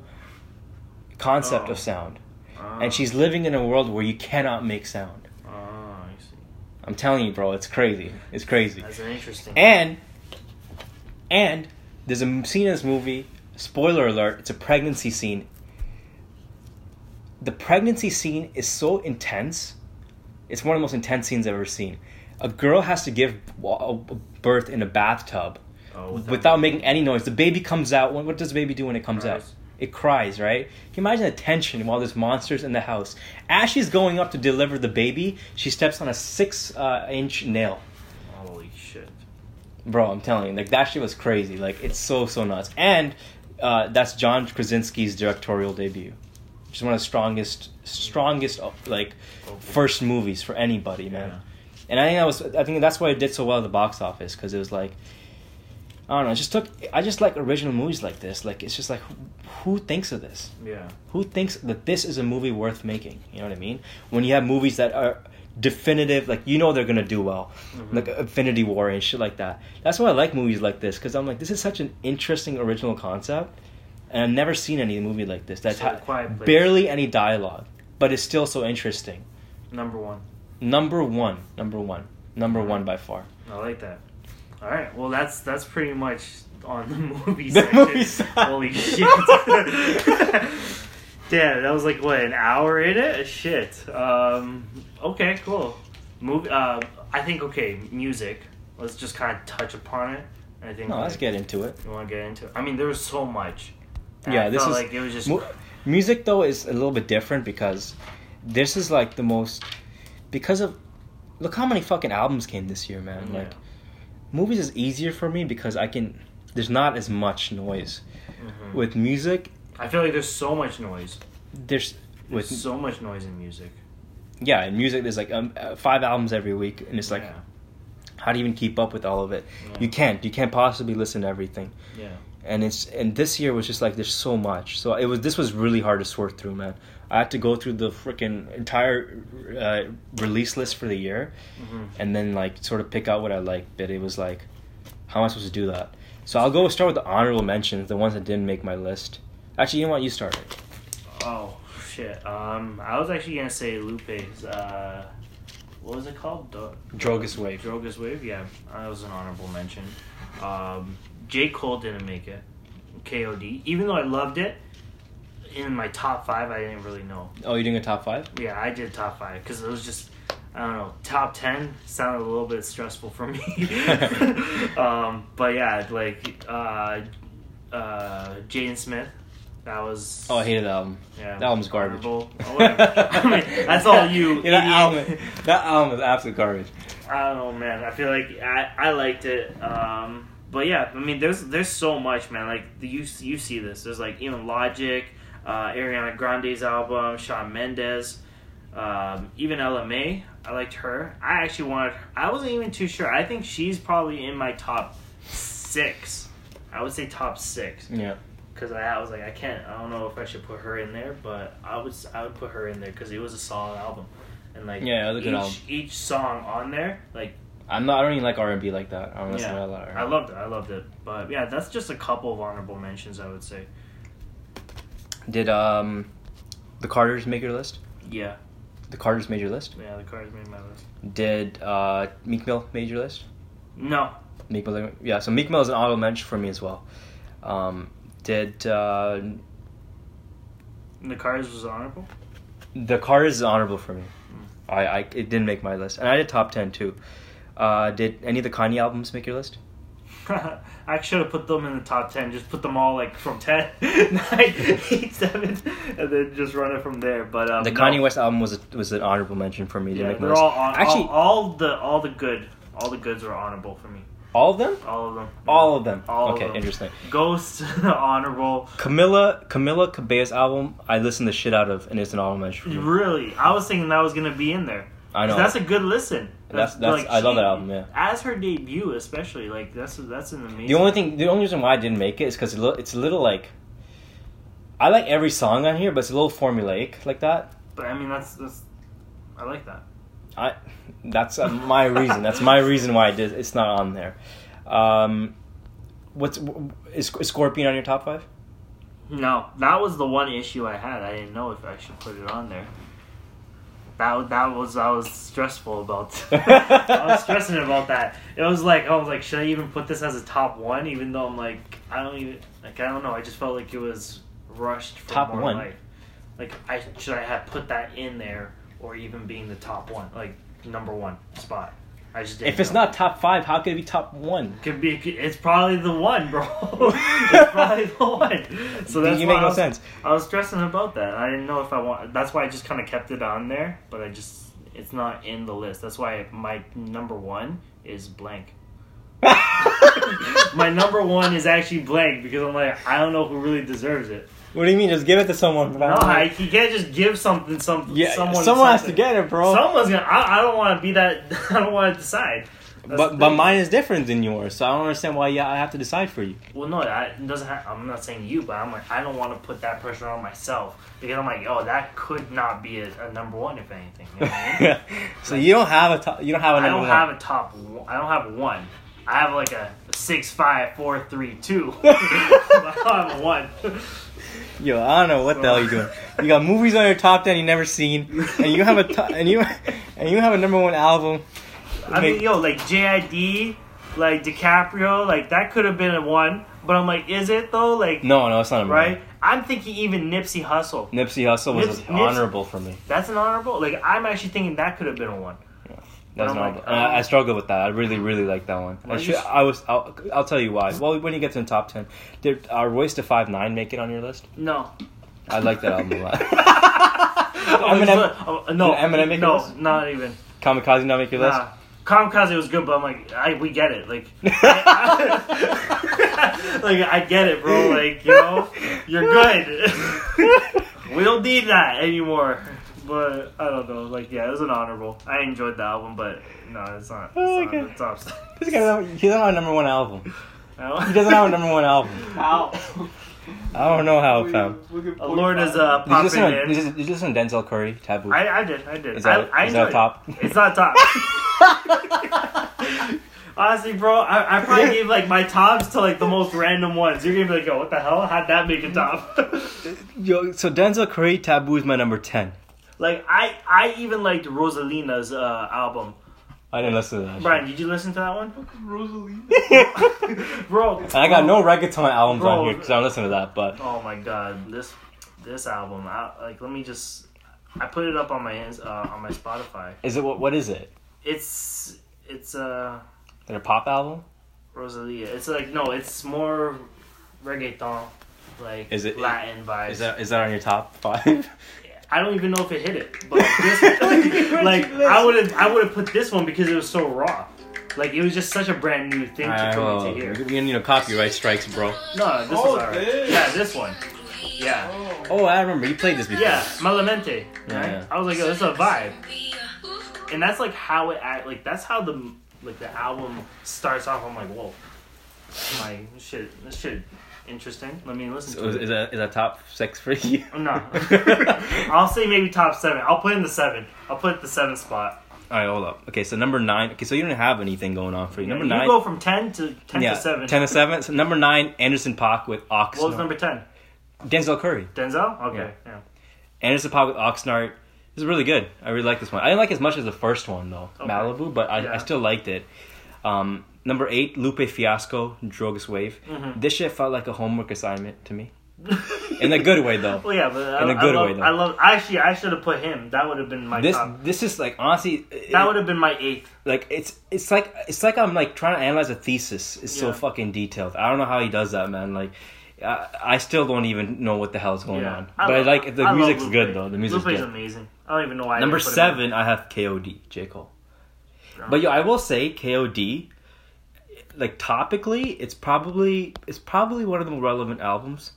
concept Oh. of sound Ah. and she's living in a world where you cannot make sound. Ah, I see. I'm telling you, bro, it's crazy. It's crazy. That's an interesting. And and there's a scene in this movie. Spoiler alert! It's a pregnancy scene. The pregnancy scene is so intense. It's one of the most intense scenes I've ever seen. A girl has to give birth in a bathtub oh, without making any noise. The baby comes out. What does the baby do when it comes out? It cries, right? Can you imagine the tension while there's monsters in the house? As she's going up to deliver the baby, she steps on a six uh, inch nail. Holy shit. Bro, I'm telling you, like that shit was crazy. Like it's so so nuts. And uh, that's John Krasinski's directorial debut, is one of the strongest strongest like first movies for anybody, man. Yeah. And I think that was I think that's why it did so well at the box office because it was like I don't know, it just took I just like original movies like this. Like it's just like who, who thinks of this? Yeah. Who thinks that this is a movie worth making? You know what I mean? When you have movies that are definitive, like you know they're gonna do well, Mhm. like Infinity War and shit like that. That's why I like movies like this because I'm like, this is such an interesting original concept, and I've never seen any movie like this that's So, Quiet barely any dialogue, but it's still so interesting. Number one. Number one, number one, number one by far. I like that. All right. Well, that's that's pretty much on the movie The section. movie side. Holy shit. Damn, that was like what an hour in it. Shit. Um. Okay. Cool. Movie. Uh. I think okay. Music. Let's just kind of touch upon it. I think. No, let's get into it. You want to get into it? I mean, there was so much. And Yeah, I this is- like it was just. Mu- music though is a little bit different because this is like the most because of look how many fucking albums came this year, man. Yeah. Like movies is easier for me because I can there's not as much noise. Mhm. With music, I feel like there's so much noise. there's There's with so much noise in music. yeah, in music there's like um, uh, five albums every week and it's like yeah. how do you even keep up with all of it? Yeah. You can't. You can't possibly listen to everything. Yeah. And it's and this year was just like there's so much so it was this was really hard to sort through man i had to go through the freaking entire uh, release list for the year hmm and then like sort of pick out what i like but it was like how am i supposed to do that so i'll go start with the honorable mentions the ones that didn't make my list actually you know what you started Oh shit. Um, I was actually gonna say Lupe's. Uh, what was it called? Do- Drogas Wave. Drogas Wave. Yeah, that was an honorable mention. Um, J Cole didn't make it. K.O.D. Even though I loved it, in my top five, I didn't really know. oh you're doing a top five Yeah, I did top five because it was just. I don't know. Top ten sounded a little bit stressful for me. um, but yeah, like uh, uh, Jaden Smith, That was. Oh, I hated that album. yeah. that album's garbage. Oh. I mean, that's all you. Yeah, that album. That album is absolute garbage. I don't know, man. I feel like I, I liked it. Um, but yeah, I mean, there's there's so much, man. Like the, you you see this. There's like even Logic, uh, Ariana Grande's album, Shawn Mendes, um, even Ella Mai. I liked her. I actually wanted. I wasn't even too sure. I think she's probably in my top six. I would say top six Yeah. because I, I was like I can't. I don't know if I should put her in there, but I would I would put her in there because it was a solid album. And like Yeah, it was a good each, album. each song on there, like I'm not. I don't even like R and B like that. I don't listen yeah, to a lot. of I R&B. loved it. I loved it. But yeah, that's just a couple of honorable mentions. I would say. Did um, the Carters make your list? Yeah, The Carters made your list. yeah. The Carters made my list. Did uh, Meek Mill made your list? No, Meek Mill. Yeah. So Meek Mill is an honorable mention for me as well. Um, did uh, the Carters was honorable. the Carters is honorable for me? I, I it didn't make my list, and I did top ten too. Uh, did any of the Kanye albums make your list? I should have put them in the top ten. Just put them all like from 10, 9, 8, 7, and then just run it from there. But um, The no. Kanye West album was a, was an honorable mention for me. Yeah, make they're all on, Actually, all, all the all the good all the goods were honorable for me. all of them. All of them. All of them. All of okay, them. interesting. Ghost honorable. Camila Camila Cabello's album, I listened the shit out of, and it's an honorable mention for me. Really, I was thinking that was gonna be in there. I know. That's a good listen. That's- that's- I love that album, yeah. As her debut, especially like that's that's an amazing. the only thing, the only reason why I didn't make it is because it's a little like. I like every song on here, but it's a little formulaic like that. But I mean, that's that's. I like that. I, that's uh, my reason. That's my reason why I did. It's not on there. Um, what's is, is Scorpion on your top five? No, that was the one issue I had. I didn't know if I should put it on there. That that was I was stressful about. I was stressing about that. It was like I was like, should I even put this as a top one? Even though I'm like, I don't even like I don't know. I just felt like it was rushed for Top more one? life. Like I should I have put that in there or even being the top one, like number one spot. I just If it's know. not top five, how could it be top one? Could be. It's probably the one, bro. it's probably the one. So that's you make I no was, sense. I was stressing about that. I didn't know if I want. That's why I just kind of kept it on there, but I just it's not in the list. That's why my number one is blank. My number one is actually blank because I'm like I don't know who really deserves it. What do you mean? Just give it to someone. No, I, you can't just give something. Some yeah, someone, someone, has to get it, bro. Someone's gonna. I, I don't want to be that. I don't want to decide. That's but but mine is different than yours, so I don't understand why yeah, I have to decide for you. Well, no, I, it doesn't. Have, I'm not saying you, but I'm like I don't want to put that pressure on myself because I'm like, oh, that could not be a, a number one if anything. You know I mean? so you don't have a top, you don't have a I number I don't one. have a top. one- I don't have one. I have like a six, five, four, three, two. I don't have a one. Yo, I don't know what the hell you're doing. You got movies on your top ten you never seen, and you have a to- and you and you have a number one album. I mean, yo, like JID, like DiCaprio, like that could have been a one. But I'm like, is it though? Like, No, no, it's not a right? I'm thinking even Nipsey Hussle. Nipsey Hussle was Nips- Nips- honorable for me. That's an honorable. Like, I'm actually thinking that could have been a one. That's I'm like, And I, I um, struggle with that. I really, really like that one. I, should, I was. I'll, I'll tell you why. Well, when you get to the top ten, did our Royce da Five Nine make it on your list? No. I like that album a lot. Oh, Eminem- oh, no, Eminem make no, your list? not even. Kamikaze not make your list? Nah. Kamikaze was good, but I'm like, I we get it. Like, I, like I get it, bro. Like, you know, you're good. we don't need that anymore. But I don't know. Like, yeah, it was an honorable. I enjoyed the album, but no, it's not. It's Oh, not okay. the top stuff. This guy doesn't, he doesn't have a number one album. No? He doesn't have a number one album. Ow. I don't know how, fam. Lord is uh, Did you, listen popping to, in. did, you, did you listen to Denzel Curry, Taboo? I, I did, I did. Is that- I, I is that enjoyed top? It. It's not top. Honestly, bro, I, I probably gave like my tops to like the most random ones. You're gonna be like, "Yo, what the hell? How'd that make a top?" Yo, so Denzel Curry, Taboo is my number 10. Like, I I even liked Rosalina's uh, album. I didn't listen to that. Brian, did you listen to that one, shit. bro? and I got no reggaeton albums Bro. on here because I don't listen to that, but Oh my god, this this album. I, like, let me just. I put it up on my ins- uh, on my Spotify. is it what? What is it? It's it's uh Is it a pop album? Rosalia. It's like no, it's more reggaeton. like Is it- Latin vibes. Is that is that on your top five? I don't even know if it hit it, but this, like I would have I would have put this one because it was so raw. Like it was just such a brand new thing to, Alright, for well, me to uh, hear. we need no copyright strikes, bro. No, this Oh, is alright. this. Yeah, this one. Yeah, Oh, I remember you played this before. yeah, Malamente. Yeah, Right? yeah. I was like, yo, this is a vibe, and that's like how it act. Like that's how the like the album starts off. I'm like, whoa, I'm like this shit, this shit, interesting. Let me listen So to is, it. is that is that top six for you? No, I'll say maybe top seven. I'll put in the seven. I'll put the seven spot. All right, hold up. Okay, so number nine. Okay, so you don't have anything going on for you. Number you nine. go from ten to ten yeah, to seven. ten to seven. So number nine, Anderson .Paak with Oxnard. What was number ten? Denzel Curry. Denzel. Okay. Yeah. Anderson .Paak with Oxnard. This is really good. I really like this one. I didn't like it as much as the first one though, Okay. Malibu, but I, Yeah. I still liked it. Um, number eight, Lupe Fiasco, Drogas Wave. Mhm. This shit felt like a homework assignment to me, in a good way though. Well, yeah, but In a good I love, way, though. I love. Actually, I should have put him. That would have been my This top. this is like honestly, it- That would have been my eighth. like it's it's like it's like I'm like trying to analyze a thesis. It's so fucking detailed. I don't know how he does that, man. Like. I, I still don't even know what the hell's going Yeah. on, but I love- like the I music's good though. The music's Lupe's good. amazing. I don't even know why. Number didn't put him in. seven, I have KOD, J Cole. But yo, I will say KOD, like topically, it's probably it's probably one of the more relevant albums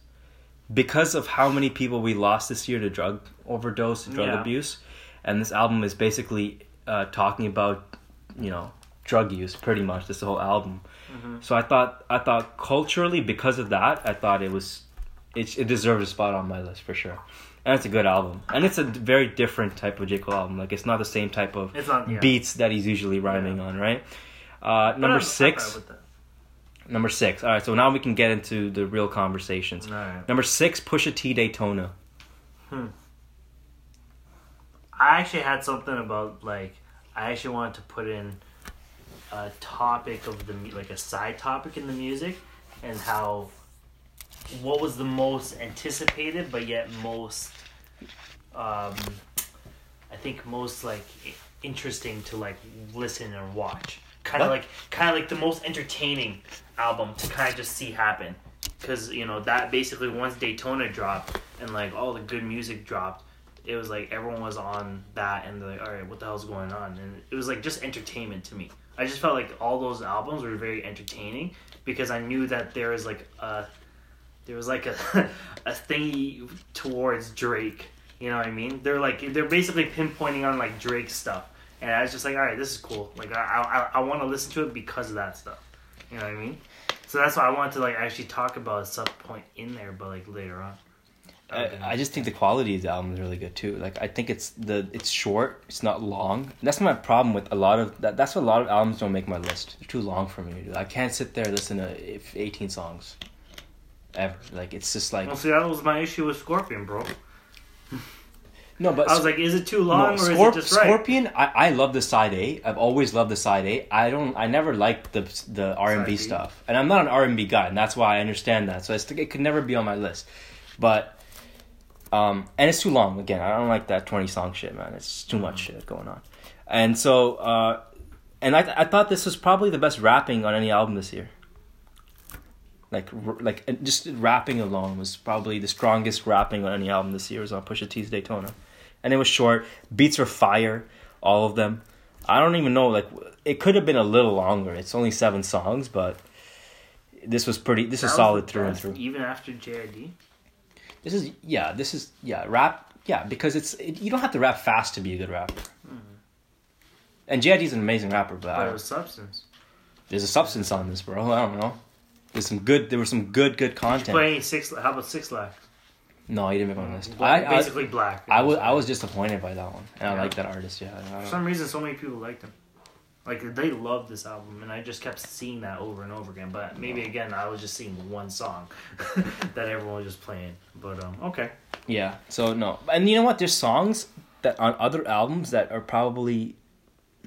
because of how many people we lost this year to drug overdose, and drug Yeah. abuse, and this album is basically uh, talking about you know drug use pretty much. This whole album. Mm-hmm. So I thought I thought culturally because of that, I thought it was it, it deserved a spot on my list for sure. And it's a good album, and it's a very different type of J Cole album. Like it's not the same type of not yeah. beats that he's usually rhyming on, right? Uh, number I'm six. fine with that. Number six. All right, so now we can get into the real conversations. Number six, Pusha T Daytona. Hmm. I actually had something about like I actually wanted to put in a topic of the like a side topic in the music and how what was the most anticipated but yet most um I think most like interesting to like listen and watch kind of like kind of like the most entertaining album to kind of just see happen. Because you know that basically once Daytona dropped and like all the good music dropped it was like everyone was on that and they're like all right what the hell's going on? And it was like just entertainment to me. I just felt like all those albums were very entertaining because i knew that there was like a there was like a a thing towards drake you know what i mean? They're like they're basically pinpointing on like drake stuff and i was just like all right this is cool like i i, I want to listen to it because of that stuff you know what i mean so that's why i wanted to like actually talk about a sub point in there but like later on I, I just think the quality of the album is really good too. Like I think it's the it's short, it's not long. That's my problem with a lot of that. That's what a lot of albums don't make my list. They're too long for me. Dude. I can't sit there and listen to if eighteen songs. Ever like it's just like Well, see, that was my issue with Scorpion, bro. no, but I was like, is it too long no, or Scorp- is it just right? Scorpion. I, I love the side A. I've always loved the side A. I don't. I never liked the the R and B stuff, and I'm not an R and B guy, and that's why I understand that. So it could never be on my list, but. Um, and it's too long. Again, I don't like that twenty song shit, man. It's too much shit going on, and so, uh, and I, I thought this was probably the best rapping on any album this year. Like, r- like just rapping alone was probably the strongest rapping on any album this year. Was on Pusha T's Daytona, and it was short. Beats were fire, all of them. I don't even know. Like, it could have been a little longer. It's only seven songs, but this was pretty. This That is was solid through and through. Even after JID. This is yeah. This is yeah. Rap yeah because it's it, you don't have to rap fast to be a good rapper. Hmm. And JID's an amazing rapper, but, But it was substance. there's a substance on this, bro. I don't know. There's some good. There was some good good content. Playing six. How about Six Lack? No, he didn't make my list. Black- I, I, basically black. I was I was disappointed by that one, and I like that artist. Yeah, For some reason, so many people liked him. Like they loved this album, and I just kept seeing that over and over again. But maybe again, I was just seeing one song that everyone was just playing. But um, okay. yeah. So no, and you know what? There's songs that on other albums that are probably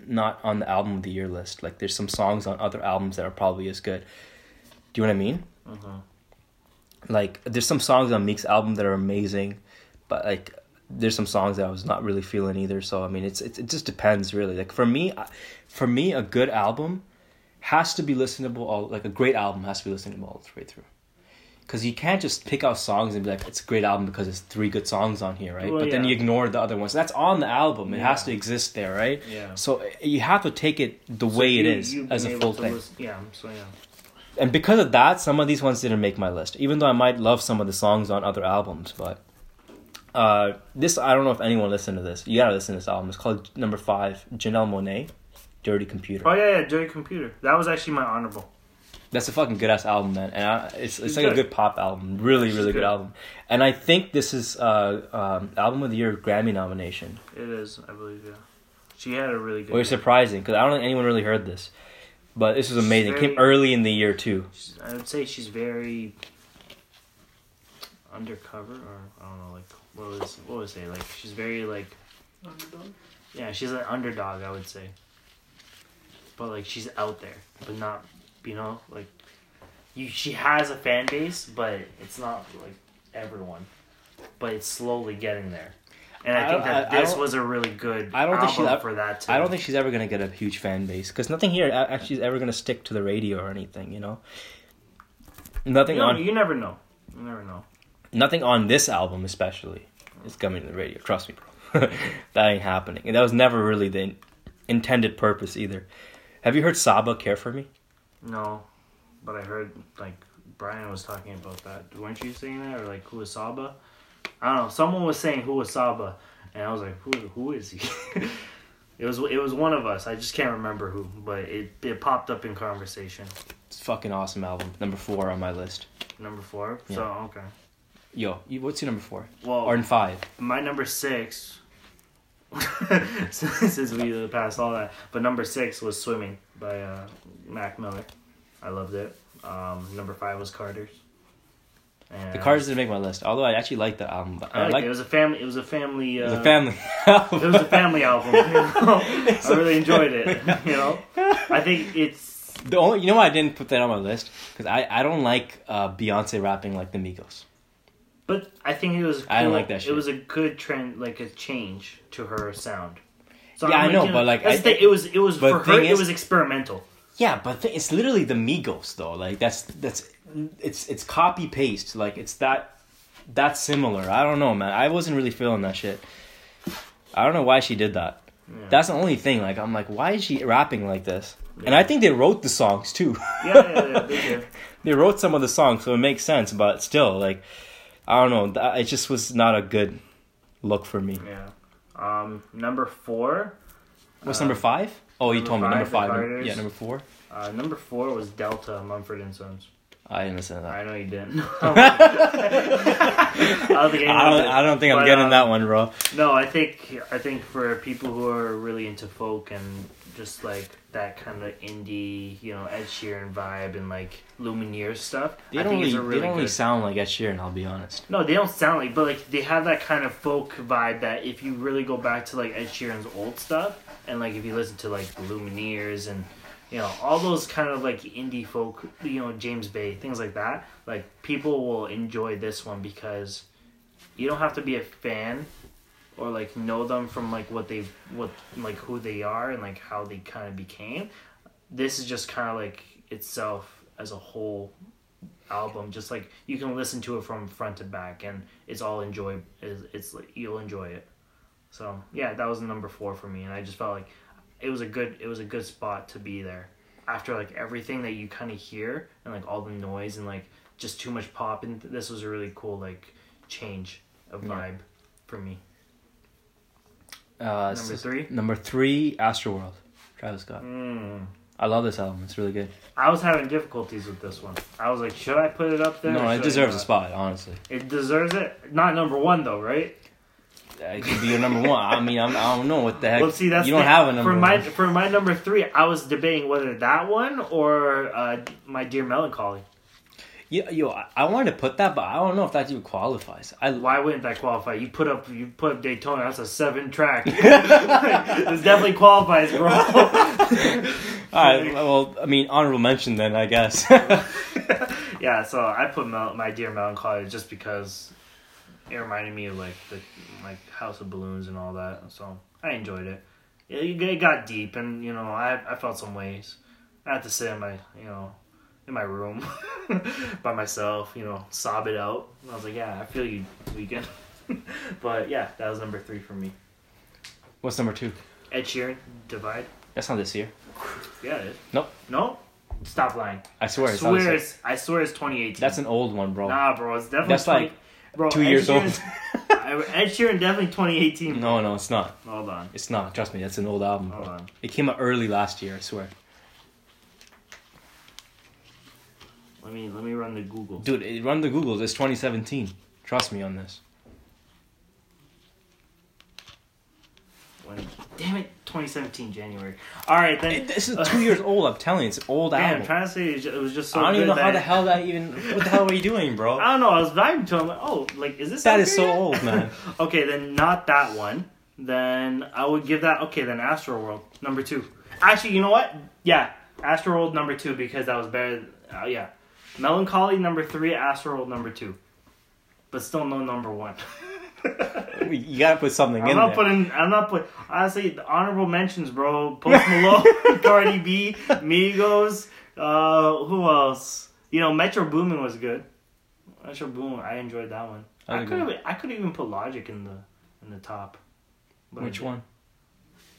not on the album of the year list. Like there's some songs on other albums that are probably as good. Do you know what I mean? Uh-huh. Like there's some songs on Meek's album that are amazing, but like there's some songs that I was not really feeling either. So I mean, it's, it's it just depends really. Like for me, for me, a good album has to be listenable. All like a great album has to be listenable all the way through. because you can't just pick out songs and be like it's a great album because it's three good songs on here, right? Well, but then you ignore the other ones. That's on the album. It has to exist there, right? Yeah. So you have to take it the So way it you- is you've as a full thing. listen- yeah. So yeah. And because of that, some of these ones didn't make my list, even though I might love some of the songs on other albums. But uh, this, I don't know if anyone listened to this. You gotta listen to this album. It's called Number Five, Janelle Monáe, Dirty Computer. Oh yeah, yeah. Joy Computer. That was actually my honorable. That's a fucking good ass album, man. And I, it's it's like a good. good pop album, really, really good good. album. And I think this is uh, um, album of the year Grammy nomination. It is, I believe. Yeah. She had a really good. Which is surprising because I don't think anyone really heard this. But this is amazing. It came early in the year too. I would say she's very undercover, or I don't know, like what was what was it? Like she's very like Underdog. yeah, she's an underdog. I would say, but like she's out there, but not you know like you. She has a fan base, but it's not like everyone. But it's slowly getting there, and I, I think that I- I this don't- was a really good. I don't think she's album ev- for that. Too. I don't think she's ever gonna get a huge fan base because nothing here actually is ever gonna stick to the radio or anything. You know, nothing You, know, on you never know. You never know. nothing on this album especially is coming to the radio. Trust me, bro. that ain't happening. And that was never really the intended purpose either. Have you heard Saba care for me? No, but I heard like Brian was talking about that. Weren't you saying that or like who is Saba? I don't know. Someone was saying who is Saba, and I was like, who who is he? it was it was one of us. I just can't remember who, but it it popped up in conversation. It's a fucking awesome album. Number four on my list. Number four. Yeah. So okay. Yo, you, what's your number four? Well, Or in five? my number six. since we passed all that, but number six was "Swimming" by uh, Mac Miller. I loved it. Um, number five was Carter's. And The Cars didn't make my list, although I actually like the album. But I I liked like it. It was a family. It was a family. Uh, it was a family. It was a family album. You know? I really enjoyed it. You know, I think it's The only, you know why I didn't put that on my list? Because I, I don't like uh, Beyonce rapping like the Migos. But I think it was. I don't like that shit. It was a good trend, like a change to her sound. So Yeah, I'm I know, you but, like, I- the it was it was for her. thing it is- was experimental. Yeah, but th- it's literally the Migos though. Like that's that's it's it's copy paste. Like it's that that similar. I don't know, man. I wasn't really feeling that shit. I don't know why she did that. Yeah. That's the only thing. Like I'm like, why is she rapping like this? And I think they wrote the songs too. yeah, yeah, yeah, they did. they wrote some of the songs, so it makes sense. But still, like, I don't know. It just was not a good look for me. Yeah. Um, number four. What's um, number five? Oh, you number told me number five, the five. Number- Carters. yeah, number four. Uh, number four was Delta Mumford and Sons. I didn't listen to that. I know you didn't. I don't think I, don't, I don't think I'm But, getting um, that one, bro. No, I think I think for people who are really into folk and just like that kind of indie, you know, Ed Sheeran vibe and like Lumineers stuff, They I don't think really, it's a really they don't really sound like Ed Sheeran. I'll be honest. no, they don't sound like, but like they have that kind of folk vibe that if you really go back to like Ed Sheeran's old stuff and like if you listen to like the Lumineers and you know all those kind of like indie folk, you know James Bay things like that, like people will enjoy this one because you don't have to be a fan or like know them from like what they've what like who they are and like how they kind of became. This is just kind of like itself as a whole album just like you can listen to it from front to back and it's all enjoy it's, it's like you'll enjoy it so yeah that was number four for me and i just felt like it was a good it was a good spot to be there after like everything that you kind of hear and like all the noise and like just too much pop and this was a really cool like change of Yeah. vibe for me Uh, number s- three Number three, Astroworld, Travis Scott. mm. I love this album. It's really good. i was having difficulties with this one i was like should i put it up there no, it deserves a spot. Honestly, it deserves it not number one though right it could be your number one. I mean, I'm, I don't know what the heck. Well, see, that's you don't the- have a number for my one. for my number three. I was debating whether that one or uh, my dear melancholy. Yo, yo, I- I wanted to put that, but I don't know if that even qualifies. I Why wouldn't that qualify? You put up you put up Daytona. That's a seven track. this definitely qualifies, bro. all right. Well, I mean, honorable mention then, I guess. yeah, so I put Mel- my dear melancholy just because it reminded me of like the like House of Balloons and all that. So I enjoyed it. It, it got deep, and you know I I felt some ways. I had to sit in my you know in my room by myself, you know, sob it out. And I was like, yeah, I feel you, Weeknd. but yeah, that was number three for me. What's number two? Ed Sheeran, Divide. That's not this year. Yeah, it is. Nope. No? Stop lying. I swear. I it's swear, it's, I swear it's 2018. That's an old one, bro. Nah, bro, it's definitely That's 20 like bro, two Ed years old. Ed Sheeran definitely 2018. No, no, it's not. Hold on. It's not. Trust me, that's an old album. Hold Bro. on. It came out early last year. I swear, Let me let me run the Google. dude. It, run the Googles. It's 2017. Trust me on this. When, damn it, 2017 January. All right then. It- this is two years old. I'm telling you, it's an old Man, I'm trying to say it was just so I don't even know how the hell that even. What the hell are you doing, bro? I don't know. I was vibing to him. Like, oh, like is this That is so yet? old, man. okay, then not that one. Then I would give that. Okay, then Astro World number two. Actually, you know what? Yeah, Astro World number two because that was better. Uh, yeah, Melancholy number three, Astro World number two, but still no number one. You gotta put something in. I'm in not there. putting. I'm not putting. Honestly, the honorable mentions, bro. Post Malone, Cardi B, Migos. Uh, who else? You know, Metro Boomin was good. Metro Boomin, I enjoyed that one. That was could. I could even put Logic in the in the top. But Which one?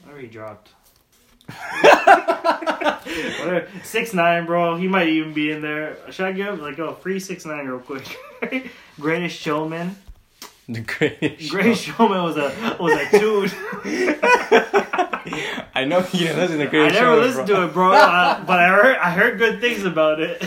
I already dropped. Whatever. Six nine, bro. He might even be in there. Should I give like oh free six nine real quick? Greatest Showman. The greatest. Greatest Showman was a was a dude. I know you didn't listen to the I never Showman, listened bro. to it, bro. Uh, but I heard I heard good things about it.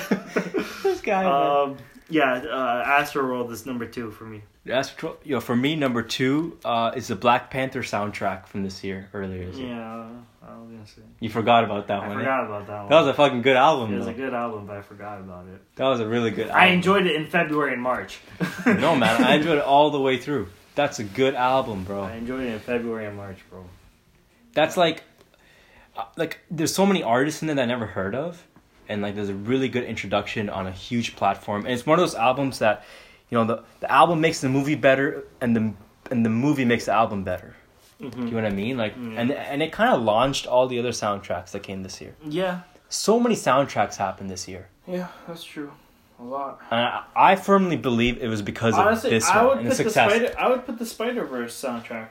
This guy. um, yeah, uh, Astro World is number two for me. Astro, tr- yo for me. Number two uh, is the Black Panther soundtrack from this year, earlier. Yeah, I was gonna say. You forgot about that I one. eh? forgot about that one. That was a fucking good album. it was though. a good album, but I forgot about it. that was a really good. album. I enjoyed it in February and March. no man, I enjoyed it all the way through. That's a good album, bro. I enjoyed it in February and March, bro. That's like, uh, like there's so many artists in there that I never heard of, and like there's a really good introduction on a huge platform, and it's one of those albums that, you know, the the album makes the movie better, and the and the movie makes the album better. Mm-hmm. Do you know what I mean? Like, Mm. and and it kind of launched all the other soundtracks that came this year. Yeah, So many soundtracks happened this year, yeah, that's true. A lot. and I, I firmly believe it was because Honestly, of this I one would and the put the success. Spider. I would put the Spider Verse soundtrack.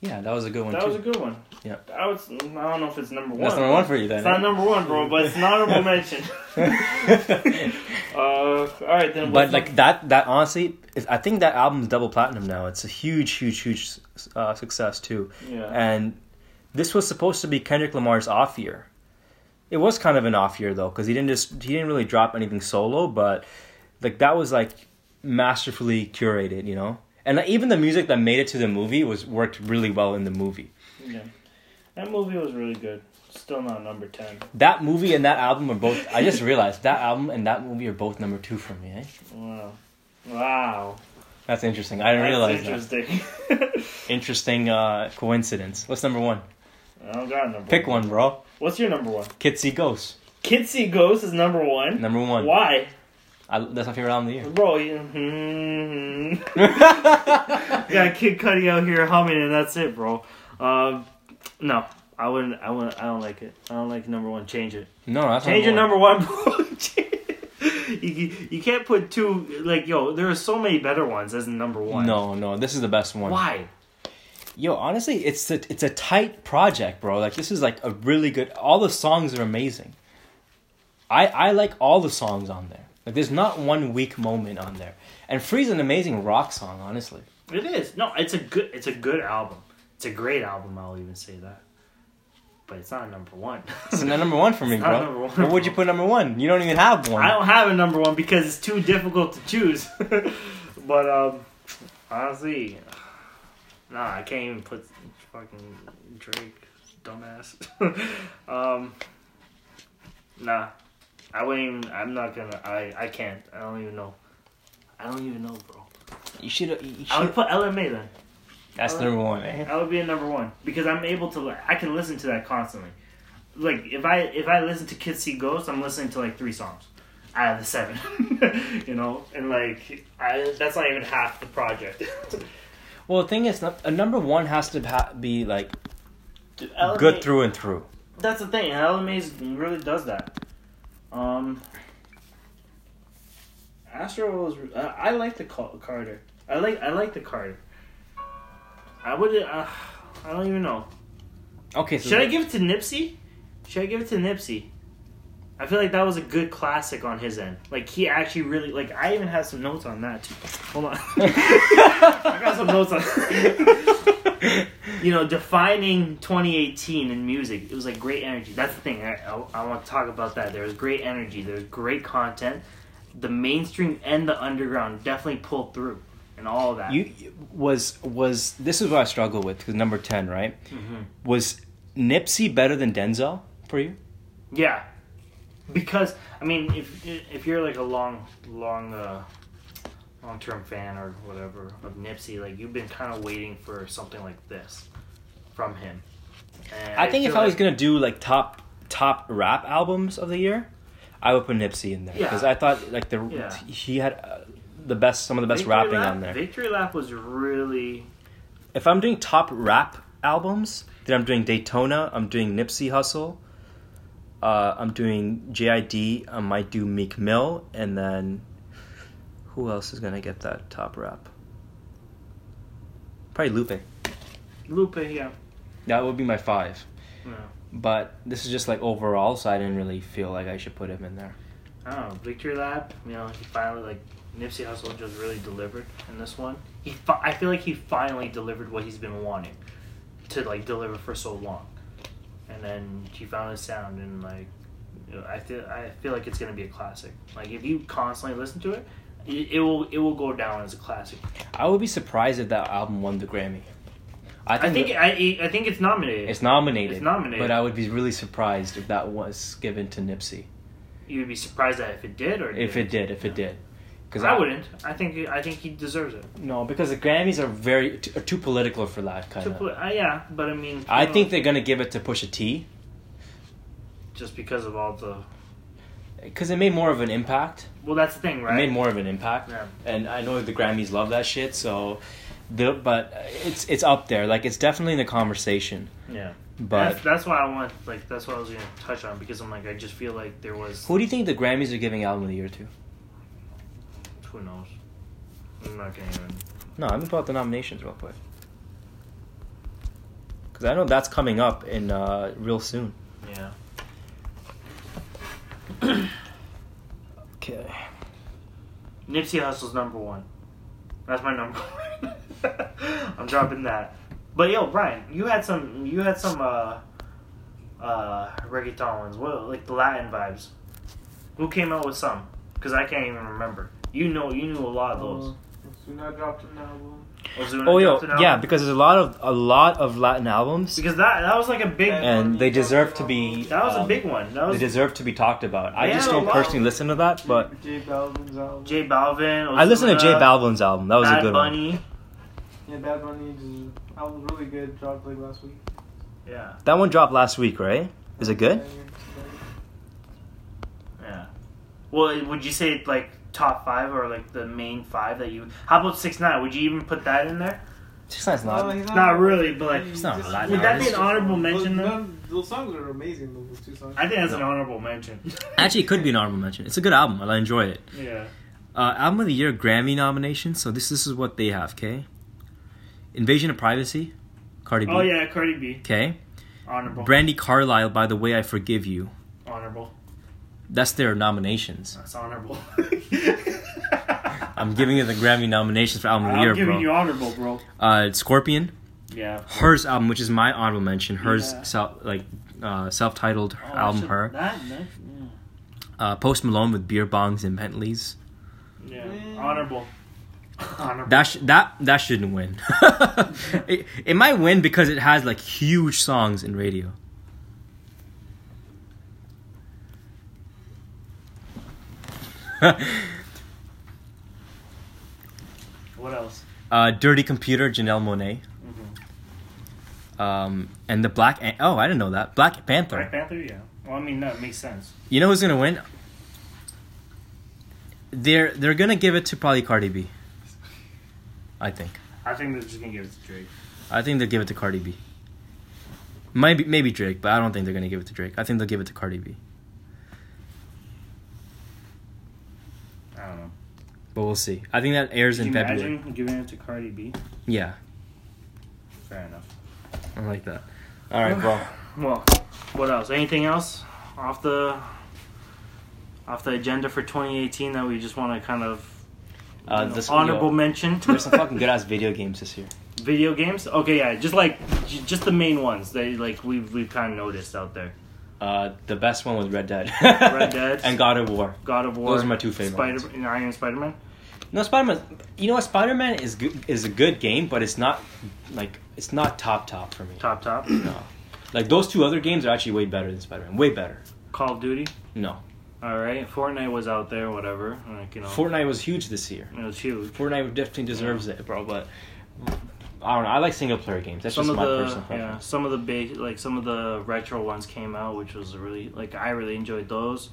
yeah, that was a good one That too. was a good one. Yeah. I would. I don't know if it's number one. That's number one for you then. It's not eh? number one, bro, but it's an honorable mention. uh, all right then. But like that, that honestly, I think that album's double platinum now. It's a huge, huge, huge uh, success too. yeah. And this was supposed to be Kendrick Lamar's off year. It was kind of an off year though, because he didn't just he didn't really drop anything solo, but like that was like masterfully curated, you know. And even the music that made it to the movie was worked really well in the movie. yeah. That movie was really good. Still not number ten. That movie and that album are both. I just realized that album and that movie are both number two for me. Eh? Wow. Wow. That's interesting. I didn't realize That's that. interesting. Interesting uh, coincidence. What's number one? I don't got a number. Pick one, bro. What's your number one? Kids See Ghost. Kids See Ghost is number one. Number one. Why, I, that's my favorite album of the year. bro? You, hmm. got Kid Cudi out here humming, and that's it, bro. Um, no, I wouldn't. I wouldn't. I don't like it. I don't like number one. Change it. No, that's Change your number one, bro. you, you you can't put two like yo. There are so many better ones as number one. No, no, this is the best one. Why? Yo, honestly, it's a, it's a tight project, bro. Like this is like a really good. All the songs are amazing. I I like all the songs on there. Like there's not one weak moment on there. And Free's an amazing rock song, honestly. It is. No, it's a good. It's a good album. It's a great album. I'll even say that. But it's not number one. It's not number one for me, bro. What would you put number one? You don't even have one. I don't have a number one because it's too difficult to choose. but um, honestly, nah, I can't even put fucking Drake, dumbass. um, nah, I wouldn't. Even, I'm not gonna. I I can't. I don't even know. I don't even know, bro. You should. You I would should. put Ella Mai then. That's number one. Eh? That would be a number one because I'm able to. I can listen to that constantly. Like if I if I listen to Kids See Ghosts, I'm listening to like three songs out of the seven. you know, and like I that's not even half the project. Well, the thing is, a number one has to be like Dude, Ella Mai good through and through. That's the thing. and Ella Mai really does that. Um, Astro was. Uh, I like the Carter. I like. I like the Carter. I would. Uh, I don't even know. Okay, so Should I give it to Nipsey? Should I give it to Nipsey? I feel like that was a good classic on his end. Like he actually really like. I even have some notes on that too. Hold on. I got some notes on. you know, defining 2018 in music. It was like great energy. That's the thing. I, I, I want to talk about that. There was great energy. There was great content. The mainstream and the underground definitely pulled through, and all that. You was was this is what I struggle with because number ten, right? Mhm. Was Nipsey better than Denzel for you? Yeah, because I mean, if if you're like a long, long, uh, long term fan or whatever of Nipsey, like you've been kind of waiting for something like this from him. And I think if feel I was like- gonna do like top top rap albums of the year, I would put Nipsey in there because Yeah. I thought like the Yeah. he had uh, the best some of the best Victory rapping Lap, on there. Victory Lap was really If I'm doing top rap albums, then I'm doing Daytona. I'm doing Nipsey Hussle. Uh, I'm doing JID. I might do Meek Mill, and then who else is gonna get that top rap? Probably Lupe. Lupe. Yeah, That would be my five. yeah. But this is just like overall, so I didn't really feel like I should put him in there. Oh. Victory Lap. You know, he finally like Nipsey Hussle just really delivered in this one. He, fi- I feel like he finally delivered what he's been wanting to like deliver for so long, and then he found his sound and like, you I feel I feel like it's gonna be a classic. Like if you constantly listen to it, it, it will it will go down as a classic. I would be surprised if that album won the Grammy. I I think, think the- I I think it's nominated. it's nominated. It's nominated. but I would be really surprised if that was given to Nipsey. You'd be surprised that if it did or If it didn't. did, if it did, because I wouldn't. I think I think he deserves it. No, because the Grammys are very t- are too political for that kind of. put, uh, yeah, but I mean, I know, think they're gonna give it to Pusha T just because of all the because it made more of an impact. well, that's the thing, right? It made more of an impact, Yeah. and I know the Grammys love that shit. So, the but it's it's up there. Like it's definitely in the conversation. Yeah, But that's, that's why I want like that's what I was gonna touch on because I'm like I just feel like there was who do you think the Grammys are giving album of the year to? Who knows. I'm not gonna even. No, let me pull out the nominations real quick. Because I know that's coming up in uh, real soon. Yeah. Okay. Nipsey Hussle's number one. That's my number one. I'm dropping that. But yo, Brian, you had some you had some uh uh reggaeton ones. What like the Latin vibes? Who came out with some? Because I can't even remember. You know, you knew a lot of those. Ozuna dropped an album. Ozuna Oh, yo, an album? yeah, because there's a lot of a lot of Latin albums, because that that was like a big and they deserve to be. that was a um, big one. That They deserve to be talked about. I just don't personally listen to that, but J Balvin's album. J Balvin. I listened to J Balvin's album. That was a Bad good one. Bunny. Yeah, Bad Bunny just album really good. Dropped like last week. Yeah, That one dropped last week, right? Is it good? yeah. Well, would you say like top five or like the main five that you? How about six nine? Would you even put that in there? Just not. No, not Not really, but, like, he's It's not just- a Latin Would that be an honorable mention, Those, though? those songs are amazing. Those two songs. I think that's an honorable mention. Actually, it could be an honorable mention. It's a good album. I enjoy it. yeah. Uh, album of the year Grammy nomination. So this this is what they have. Okay. Invasion of Privacy, Cardi B. Oh yeah, Cardi B. Okay. Honorable. Brandi Carlile, By the Way I Forgive You. honorable. That's their nominations. That's honorable. I'm giving you the Grammy nominations for album of the year, bro. I'm giving you honorable, bro. Uh, Scorpion, Yeah. Hers album, which is my honorable mention. Hers Yeah. self like uh, self-titled Oh, album. should- Her. That, that, Uh, Post Malone with beer bongs and Bentleys. yeah. yeah. Honorable. Honorable. That sh- that that shouldn't win. it, it might win because it has like huge songs in radio. what else? uh, Dirty Computer, Janelle Monáe. Mm-hmm. Um, and the Black. An- oh, I didn't know that. Black Panther. Black Panther. Yeah. Well, I mean that makes sense. You know who's gonna win? They're they're gonna give it to probably Cardi B. I think. I think they're just gonna give it to Drake. I think they'll give it to Cardi B. Maybe maybe Drake, but I don't think they're gonna give it to Drake. I think they'll give it to Cardi B. I don't know. But we'll see. I think that airs Can in you February. imagine giving it to Cardi B? Yeah, Fair enough. I like that. All right, bro. Well, what else? Anything else off the off the agenda for 2018 that we just want to kind of you Uh, know, this honorable yo, mention? There's some fucking good ass video games this year. Video games? Okay, yeah, just like j- just the main ones that like we've we've kind of noticed out there. Uh, the best one was Red Dead. Red Dead. and God of War. God of War. Those are my two favorite Spider ones. and Iron Spider Man. No, Spider Man. You know what? Spider Man is good. Is a good game, but it's not like it's not top top for me. Top top. No, like those two other games are actually way better than Spider Man. Way better. Call of Duty. No, All right, Fortnite was out there, whatever. Like you know, Fortnite was huge this year. it was huge. Fortnite definitely deserves it, bro. But I don't know. I like single player games. That's some just of my the personal yeah, preference. some of the big like some of the retro ones came out, which was really like I really enjoyed those.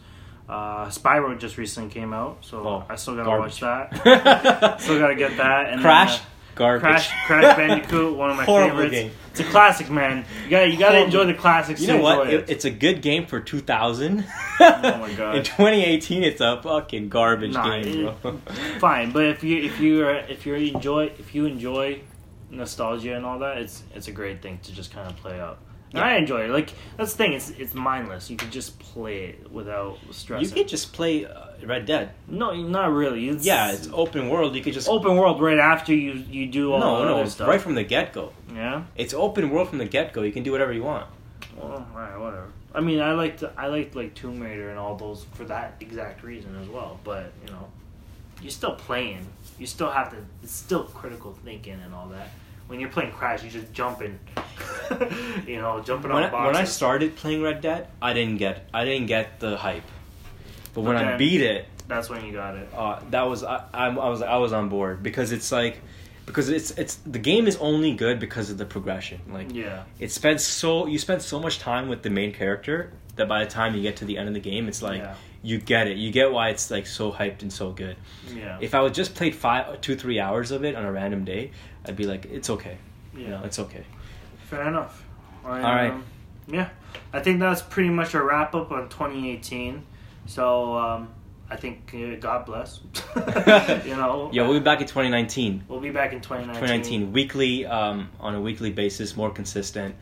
Uh, Spyro just recently came out, so Oh, I still gotta garbage. watch that. still gotta get that. And Crash, then, uh, garbage. Crash, Crash Bandicoot, one of my Horrible favorites. game. It's a classic, man. You gotta you gotta Horrible. enjoy the classics. You know what? It, it. it's a good game for 2000. Oh my God. In 2018, it's a fucking garbage Nah, game, it- Fine, but if you if you are if you enjoy if you enjoy nostalgia and all that, it's it's a great thing to just kind of play out. And Yeah. I enjoy it. Like that's the thing. It's it's mindless. You can just play it without stress. you could just play uh, Red Dead. no, not really. It's, Yeah, it's open world. You could just open world right after you you do all no, the no, stuff. right from the get go. yeah. It's open world from the get go. You can do whatever you want. Well, alright, whatever. I mean, I liked I liked like Tomb Raider and all those for that exact reason as well. But you know, you're still playing. You still have to. It's still critical thinking and all that. When you're playing Crash, you're just jumping. you know, jumping When on I, boxes. when I started playing Red Dead, I didn't get I didn't get the hype. But when I beat it, that's when you got it. uh, that was I, I, I was I was on board because it's like because it's it's the game is only good because of the progression. Like Yeah, it spends so you spend so much time with the main character that by the time you get to the end of the game, it's like yeah, you get it. You get why it's like so hyped and so good. yeah. If I would just played five, two, three hours of it on a random day, I'd be like, it's okay. yeah. You know, it's okay. Fair enough. All right. All right. Um, yeah, I think that's pretty much a wrap up on 2018. So um, I think uh, God bless. you know. Yeah, we'll be back in 2019. We'll be back in 2019. 2019 weekly, um, on a weekly basis, more consistent,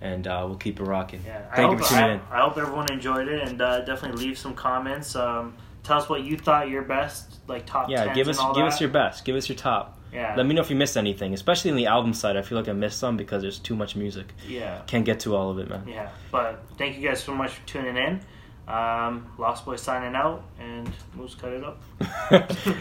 and uh, we'll keep it rocking. Yeah, I Thank you hope, for tuning I, in. I hope everyone enjoyed it, and uh, definitely leave some comments. Um, tell us what you thought your best, like top. Yeah, give us give that. us your best. Give us your top. Yeah. Let me know if you missed anything, especially in the album side. I feel like I missed some because there's too much music. Yeah. Can't get to all of it, man. Yeah. But thank you guys so much for tuning in. Um, Lost Boy signing out, and Moose cut it up.